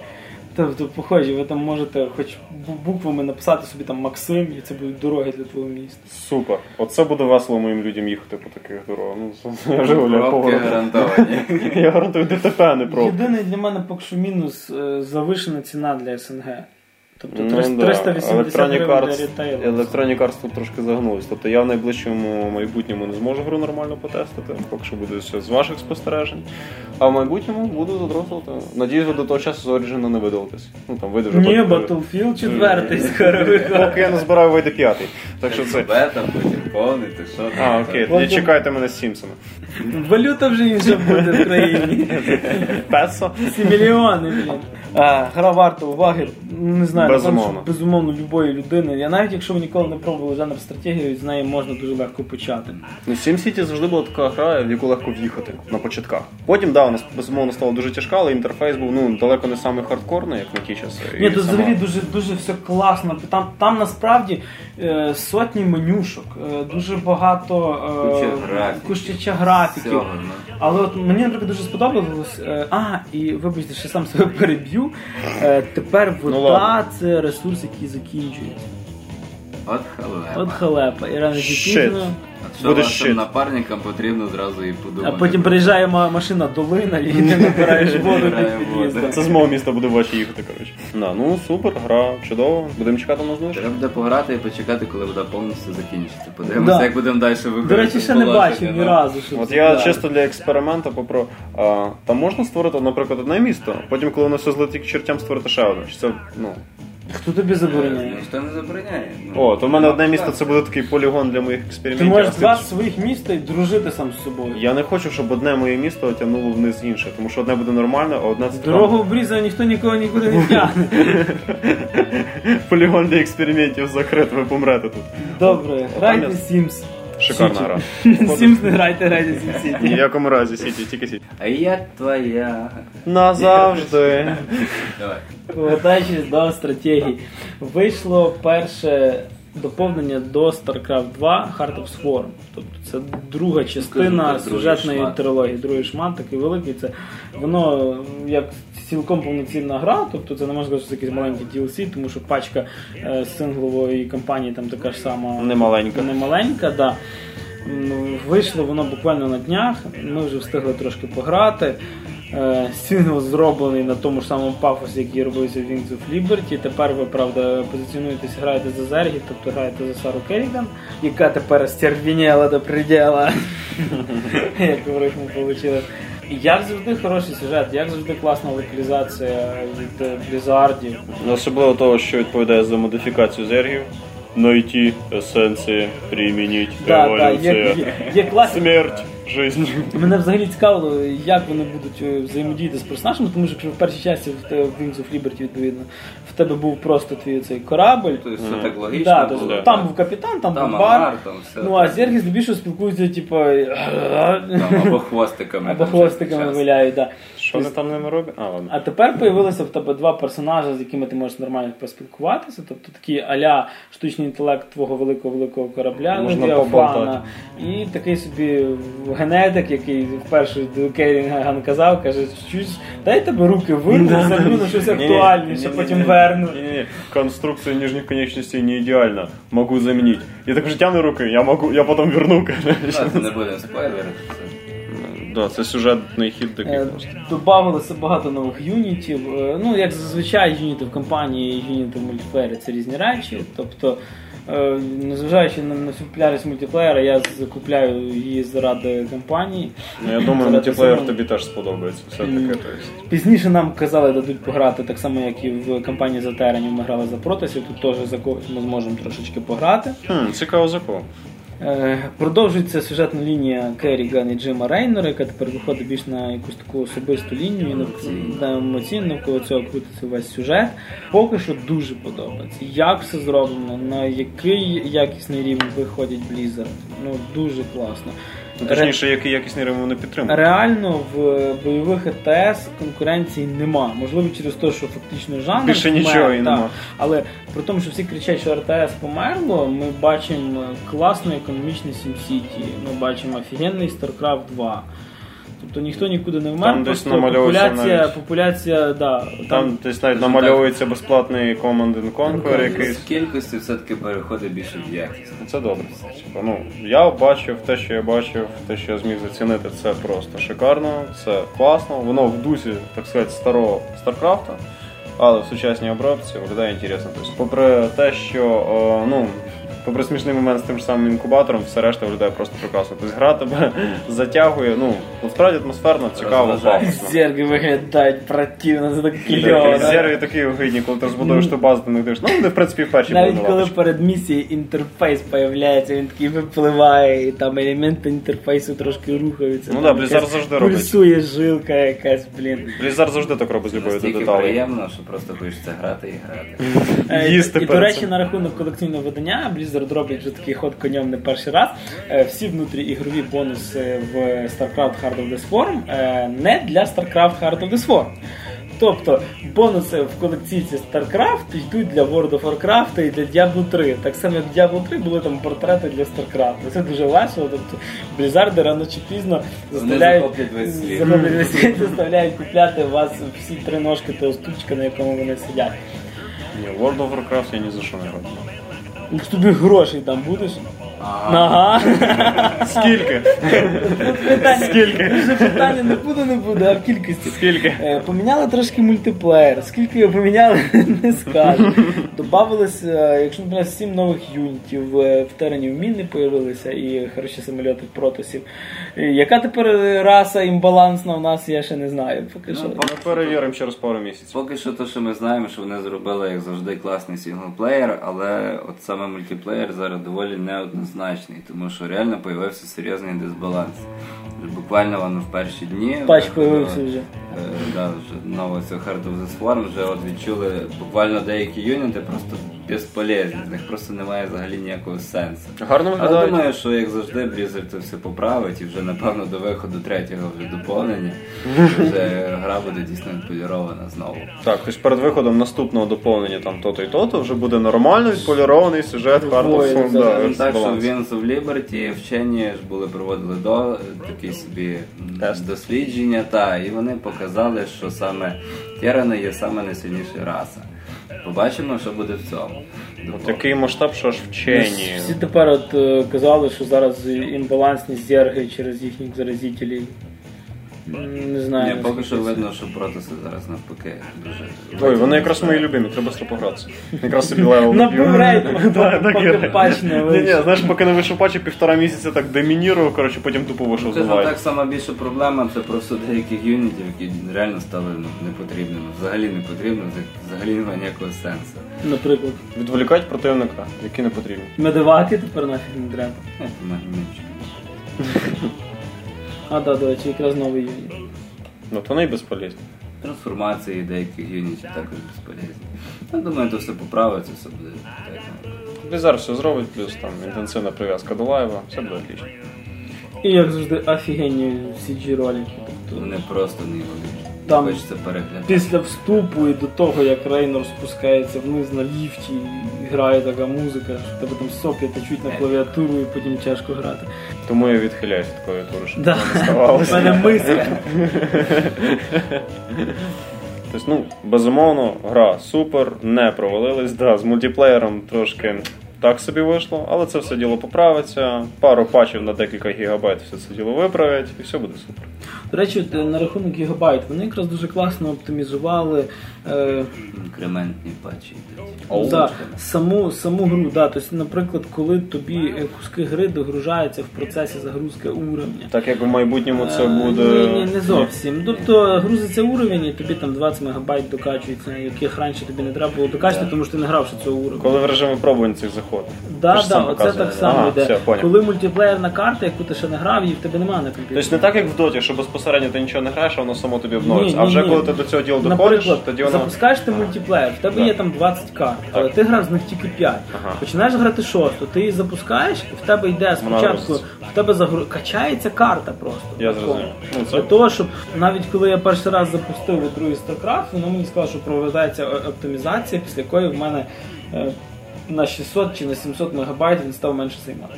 Тобто, похожі, ви там можете хоч буквами написати собі там Максим, і це будуть дороги для твого міста. Супер. Оце буде весело моїм людям їхати по таких дорогах. Ну, я живу для Пробки гарантовані. Я гарантую ДТП, не про. Єдиний для мене поки що мінус е, завишена ціна для СНГ. Тобто Ну, 300 да. 380 Electronic гривень для рітейлу. Electronic Arts тут трошки загнулись. Тобто я в найближчому майбутньому не зможу гру нормально потестити, поки що буде все з ваших спостережень. А в майбутньому буду задрослити. Надіюсь, ви до того часу з Origin не видалитесь. Ну там вийде вже Ні, Battlefield 4 скоро виходить. Поки я не збираю вийде п'ятий. Так що це. Бета, потім повний, ти що там? А, окей, тоді чекайте мене з Сімсами. Валюта вже інша буде в країні. Песо? 7 мільйони, блін. А, гра варта уваги. Не знаю, Безумовно. напевно, безумовно любої людини. Я навіть якщо ви ніколи не пробували жанр стратегії, з неї можна дуже легко почати. Ну, SimCity завжди була така гра, в яку легко в'їхати на початках. Потім, да, вона безумовно стала дуже тяжка, але інтерфейс був ну далеко не самий хардкорний, як на ті часи. Ні, тут сама- взагалі дуже дуже все класно. Там, там насправді е, сотні менюшок, е, дуже багато е, графіків. куча графіків. Всього. Але от мені, наприклад, дуже сподобалось. е, А, і вибачте, що сам себе переб'ю. е, Тепер вода ну, це ресурс, який закінчується. От халепа. От халепа. І рано чи Shit. пізно. Що Буде вашим щит. напарникам потрібно зразу і подумати. А потім приїжджає ма- машина долина, і ти набираєш воду під під'їздом. Це з мого міста буде ваші їхати, коротше. Да, ну супер, гра чудова. Будемо чекати на знижку. Треба буде пограти і почекати, коли вода повністю закінчиться. Подивимося, Да. як будемо далі виходити. До речі, ще не бачив ні разу. що От це я так. чисто для експерименту попро. А, там можна створити, наприклад, одне місто, потім, коли воно все злетить к чертям, створити ще одне. Чи це, ну. Хто тобі забороняє? Ніхто не забороняє. Ну, О, то в мене одне місто це буде такий полігон для моїх Ти експериментів. можеш А два своїх міста і дружити сам з собою. Я не хочу, щоб одне моє місто тягнуло вниз інше, тому що одне буде нормальне, а одне це Дорогу обрізав, ніхто нікого нікуди не тягне. полігон для експериментів закрит, ви помрете тут. Добре, грайте Там Sims. Шикарна гра. Sims не грайте, грайте Sims Ні в якому разі сіті, тільки сіті. А я твоя? Назавжди. Давай. Повертаючись до стратегій. Вийшло перше доповнення до StarCraft 2 Heart of Swarm. Тобто це друга частина сюжетної шмат. трилогії. Другий шмат такий великий. Це воно як цілком повноцінна гра, тобто це не можна сказати, що це якийсь маленький DLC, тому що пачка е, синглової кампанії там така ж сама Немаленька. немаленька, да. Вийшло воно буквально на днях. Ми вже встигли трошки пограти. Е, Сингл зроблений на тому ж самому пафосі, який робився в Wings of Liberty. Тепер ви, правда, позиціонуєтесь, граєте за Зергі, тобто граєте за Сару Керріган, яка тепер стервіняла до приділа. Як в рифму вийшло. Як завжди хороший сюжет, як завжди класна локалізація від е, Blizzardів. Особливо того, що відповідає за модифікацію зергів. Найти есенції, примініть, еволюція, класні смерть, жизнь. Мене взагалі цікавило, як вони будуть е, взаємодіяти з персонажами, тому що якщо в першій часті в Wings of Liberty, відповідно, в тебе був просто твій цей корабль. Тобто все так логічно Да, було. тобто, там був капітан, там, Там був бар. Агар, там все. ну а зерги здебільшого спілкуються, типу, Там або хвостиками. або хвостиками виляють. Да. Що вони там ними роблять? А, ладно. А тепер появилися в тебе два персонажі, з якими ти можеш нормально поспілкуватися. Тобто такі аля штучний інтелект твого великого великого корабля, Можна і такий собі генетик, який вперше до Керінган казав, каже, щось, дай тебе руки вирву, заб'ю на щось актуальніше, потім верну. Конструкція нижніх конечностей не ідеальна. Могу замінити. Я так вже тягну руки, я могу, я потім верну. Не будемо спойлерити. Да, це сюжетний хід такий Е, просто. Добавилося багато нових юнітів. Е, Ну, як зазвичай, юніти в кампанії і юніти в мультиплеєрі це різні речі. Тобто, е, незважаючи на, на всю популярність мультиплеєра, я закупляю її заради кампанії. Ну, я думаю, мультиплеєр самого- тобі теж сподобається. Все таке. Пізніше нам казали, дадуть пограти так само, як і в кампанії за Теренів ми грали за Протасів. Тут теж за когось ми зможемо трошечки пограти. Хм, цікаво за кого. Е, Продовжується сюжетна лінія Керріган і Джима Рейнера, яка тепер виходить більш на якусь таку особисту лінію, і емоційно навколо цього крутиться весь сюжет. Поки що дуже подобається. Як все зроблено, на який якісний рівень виходять Blizzard. Ну дуже класно. Ну, Точніше, який якісний ремонт підтримують. Реально в бойових ЕТС конкуренції нема. Можливо, через те, що фактично жанр Більше помер, нічого і та. нема. Але при тому, що всі кричать, що РТС померло, ми бачимо класний економічний SimCity, ми бачимо офігенний StarCraft 2. Тобто ніхто нікуди не вмер, Там десь просто популяція, навіть- популяція, да, Там десь навіть намальовується безплатний Command and Conquer Ну, якийсь. З кількості все-таки переходить більше в якість. Це добре. Типу, Ну, я бачив те, що я бачив, те, що я зміг зацінити, це просто шикарно, це класно. Воно в дусі, так сказати, старого Старкрафта, але в сучасній обробці виглядає інтересно. Тобто, попри те, що ну. Попри смішний момент з тим ж самим інкубатором, все решта виглядає просто прекрасно. Тобто гра тебе затягує, ну, насправді атмосферно, цікаво, пафосно. Зерги виглядають противно, це так кльово. Зерві такі огидні, коли ти розбудуєш ту базу, ти не дивиш. Ну, вони, в принципі, в першій Навіть коли перед місією інтерфейс появляється, він такий випливає, і там елементи інтерфейсу трошки рухаються. Ну да, Blizzard завжди робить. Пульсує жилка якась, блін. Blizzard завжди так робить з любов'ю до Настільки деталей. приємно, що просто хочеться грати і грати. Е, і, до речі, на рахунок колекційного видання Blizzard роблять вже такий ход конем не перший раз. Е, Всі внутріігрові бонуси в StarCraft Heart of the Swarm е, не для StarCraft Heart of the Swarm. Тобто бонуси в колекційці StarCraft йдуть для World of Warcraft і для Diablo 3. Так само, як в Diablo 3 були там портрети для StarCraft. Це дуже весело. Тобто Blizzard рано чи пізно заставляють, світ, заставляють купляти вас всі три ножки того стучка, на якому вони сидять. Ні, World of Warcraft я ні за що не роблю. Якщо тобі грошей там будеш. Ага. Ага. Скільки? Питання, Скільки? Вже питання не буде, не буде, а в кількості. Скільки? Е, Поміняли трошки мультиплеєр. Скільки його поміняли, не скажу. Добавилось, е, якщо не сім нових юнітів. Е, В теренів міни появилися і хороші самольоти протосів. Е, Яка тепер раса імбалансна у нас, я ще не знаю. Поки що. Ну, Ми перевіримо через пару місяців. Поки що те, що ми знаємо, що вони зробили, як завжди, класний сінглплеєр, але от саме мультиплеєр зараз доволі неоднозначний, тому що реально появився серйозний дисбаланс. Буквально воно в перші дні. Патч появився вже. е, Да, вже нового цього Heart of the Swarm вже от відчули буквально деякі юніти просто безполезні, з них просто немає взагалі ніякого сенсу. Гарно Але думаю, що як завжди Blizzard це все поправить і вже напевно до виходу третього вже доповнення вже гра буде дійсно відполірована знову. Так, тобто перед виходом наступного доповнення там то-то і то-то вже буде нормально відполірований сюжет Heart да, так, що в. Wings of Liberty вчені ж були проводили до такі собі дослідження, та, і вони показали, що саме Терани є саме найсильніша раса. Побачимо, що буде в цьому. От такий масштаб, що аж вчені. Всі тепер от е, казали, що зараз імбалансність зерги через їхніх заразителів. Не знаю. Ні, поки що видно, що протоси зараз навпаки дуже. Ой, вони якраз мої любимі, треба з погратися. Якраз собі левел Набив рейтинг, поки патч не Ні, ні, знаєш, поки не вийшов патч, півтора місяця так домінірував, коротше, потім тупо вийшов з Скажімо light. так, сама більша проблема це просто деяких юнітів, які реально стали ну, непотрібними. Взагалі не потрібно, взагалі немає ніякого сенсу. Наприклад, Відволікати противника, які не потрібні. медиваки тепер нафіг не треба. А, да, до речі, якраз новий юніт. Ну, то вони і безполезні. Трансформації деяких юнітів також безполезні. Я думаю, то все поправиться, все буде так. ну, Blizzard все зробить, плюс там інтенсивна прив'язка до лайва, все буде отлично. І як завжди, офігенні CG ролики. Тобто, Вони просто неймовірні. Там Хочеться переглядати. після вступу і до того, як Рейнор спускається вниз на ліфті і грає така музика, що тебе там соплі течуть на клавіатуру і потім тяжко грати. Тому я відхиляюсь від клавіатури, щоб Да. не У мене миска. Тобто, ну, безумовно, гра супер, не провалилась. Да, з мультиплеєром трошки так собі вийшло, але це все діло поправиться. Пару патчів на декілька гігабайт все це діло виправить, і все буде супер. До речі, е, на рахунок гігабайт, вони якраз дуже класно оптимізували. Е, Інкрементні патчі. Да, саму, саму гру, да. Тобто, наприклад, коли тобі е, куски гри догружаються в процесі загрузки уровня. Так як в майбутньому це Е, буде. Ні, ні, не зовсім. Тобто грузиться уровень, і тобі там 20 мегабайт докачується, яких раніше тобі не треба було докачати, тому що ти не грав ще цього уровня. Коли в режим випробувань цих підход. Да, да, оце так само Ага, йде. все. Коли мультиплеєрна карта, яку ти ще не грав, її в тебе немає на комп'ютері. Тобто не так, як в доті, що безпосередньо ти нічого не граєш, а воно само тобі обновиться. Ні, а вже ні, коли ні. ти до цього діла доходиш, тоді. Запускаєш ти мультиплеєр, в тебе є там 20 карт, але ти грав з них тільки 5. Ага. Починаєш грати шосту, ти її запускаєш, і в тебе йде спочатку, в тебе загру... качається карта просто. Я зрозумів. Ну, це- Для того, щоб навіть коли я перший раз запустив у другий StarCraft, воно мені сказало, що проведеться оптимізація, після якої в мене е, на 600 чи на 700 мегабайт він став менше займати.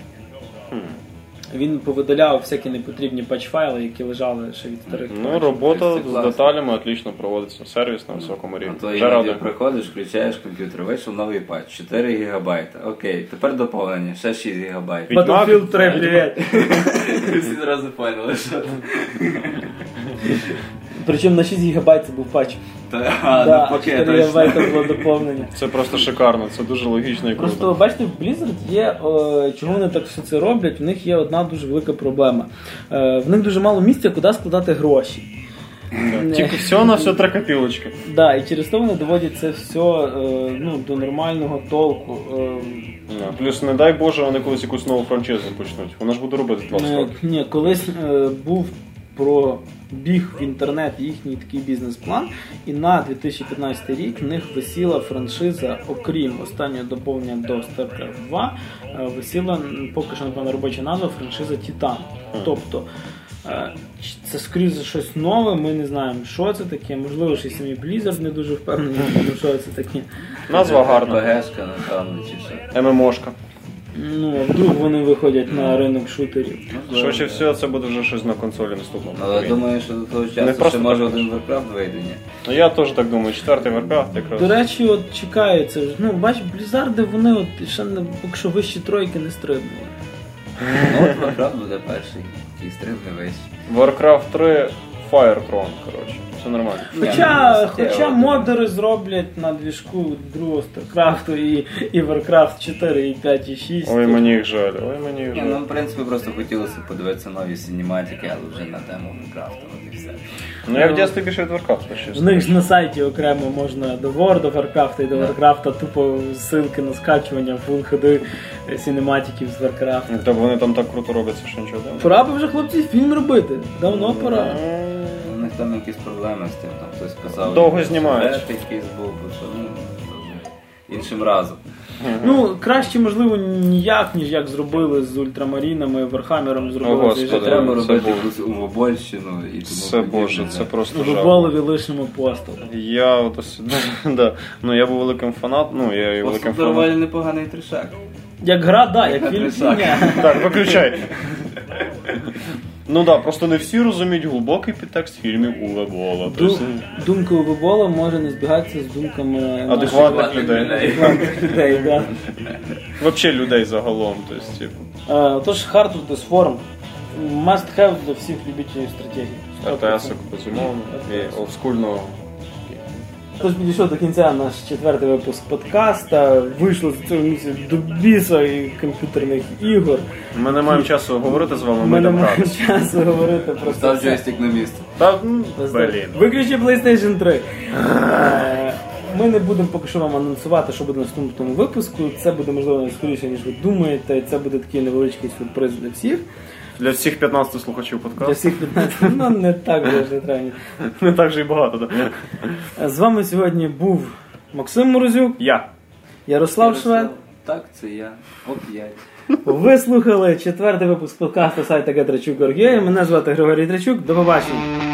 Він повидаляв всякі непотрібні патч-файли, які лежали ще від старих. Ну, робота з класно. деталями отлично проводиться. Сервіс на високому А рівні. то Вже іноді радий. приходиш, включаєш комп'ютер, вийшов новий патч, 4 гігабайта. Окей, тепер доповнення, ще 6 гігабайт. Відьмак? Battlefield 3, привіт. Всі одразу поняли, що. Причому на 6 гігабайт це був патч. Та, да, ну, поки 4 точно. гігабайта було доповнення. Це просто шикарно, це дуже логічно і Просто круто. бачите, в Blizzard є, е, чого вони так все це роблять, в них є одна дуже велика проблема. Е, в них дуже мало місця, куди складати гроші. Тільки все на все три копілочки. Да, і через то вони доводять це все е, ну, до нормального толку. Е, Да. Плюс, не дай Боже, вони колись якусь нову франчизу почнуть. Вона ж буде робити 20 Е, років. Ні, колись е, був про біг в інтернет їхній такий бізнес-план, і на 2015 рік в них висіла франшиза, окрім останнього доповнення до StarCraft 2, е, висіла поки що напевно робоча назва франшиза Titan. Тобто е, це скоріше за щось нове, ми не знаємо, що це таке. Можливо, що й самі Blizzard не дуже впевнені, що це таке. Назва гарна. ПГшка, напевно, чи що. ММОшка. Ну, а вдруг вони виходять на ринок шутерів. Швидше всього, це буде вже щось на консолі наступного. Але покоління. думаю, що до того Не часу просто може так. один Warcraft вийде, ні? Ну, Я теж так думаю, четвертий Warcraft якраз. До речі, от чекаю це. ж. Ну, бач, Блізарди, вони от ще не поки що вищі тройки не стрибнули. Ну, от Warcraft буде перший, який стрибне весь. Warcraft 3 Firetron, коротше. Все нормально. Хоча, ну, хоча модери зроблять на двіжку другого StarCraft і, і Warcraft 4, і 5, і 6. Ой, мені їх жаль, ой, мені їх Ні, жаль. ну в принципі просто хотілося подивитися нові синематики, але вже на тему Warcraft, от і все. Ну я в дитинстві більше від Warcraft ще. В них ж на сайті окремо можна до World of Warcraft і до Warcraft тупо ссылки на скачування Full HD синематиків з Warcraft. Ну, Тобто вони там так круто робляться, що нічого Пора би вже хлопці фільм робити. Давно пора. Них там якісь проблеми з тим, там хтось писав. Довго що знімають. сюжет якийсь був, бо що, ну, іншим разом. Ну, краще, можливо, ніяк, ніж як зробили з ультрамарінами, Верхамером зробили О, цей Господи. Треба це робити якусь Увобольщину і тому Це подібне, боже, це просто В жах. голові лишимо постол. Я от ось, да. Ну я був великим фанатом, ну я і великим фанатом. доволі непоганий тришак. Як гра, да, як Як фільм. Ні. Так, виключай. Ну так, просто не всі розуміють глибокий підтекст фільмів Уве Бола. Ду- у Вебола може не збігатися з думками Адекватних людей. адекватних людей. Да. Взагалі людей загалом. Тобто, типу, Е, Тож Hardwood is Form must have для всіх любителів стратегії. РТС, безумовно, і олдскульного. Тож підійшов до кінця наш четвертий випуск подкаста. Вийшло з цього місяця до біса і комп'ютерних ігор. Ми не маємо часу говорити з вами, Ми ми не маємо часу говорити про Став це. джойстик на місце. Та, блін. Виключи PlayStation 3. Е, Ми не будемо поки що вам анонсувати, що буде в наступному випуску. Це буде можливо скоріше, ніж ви думаєте. Це буде такий невеличкий сюрприз для всіх. Для всіх 15 слухачів Для подкасту. всіх 15. Ну не так вже не треба. Не так же і багато, так. З вами сьогодні був Максим Морозюк, Я. Ярослав Швед. Так, це я. Оп'ять. Ви слухали четвертий випуск подкасту сайту Горгія. Мене звати Григорій Трачук. До побачення.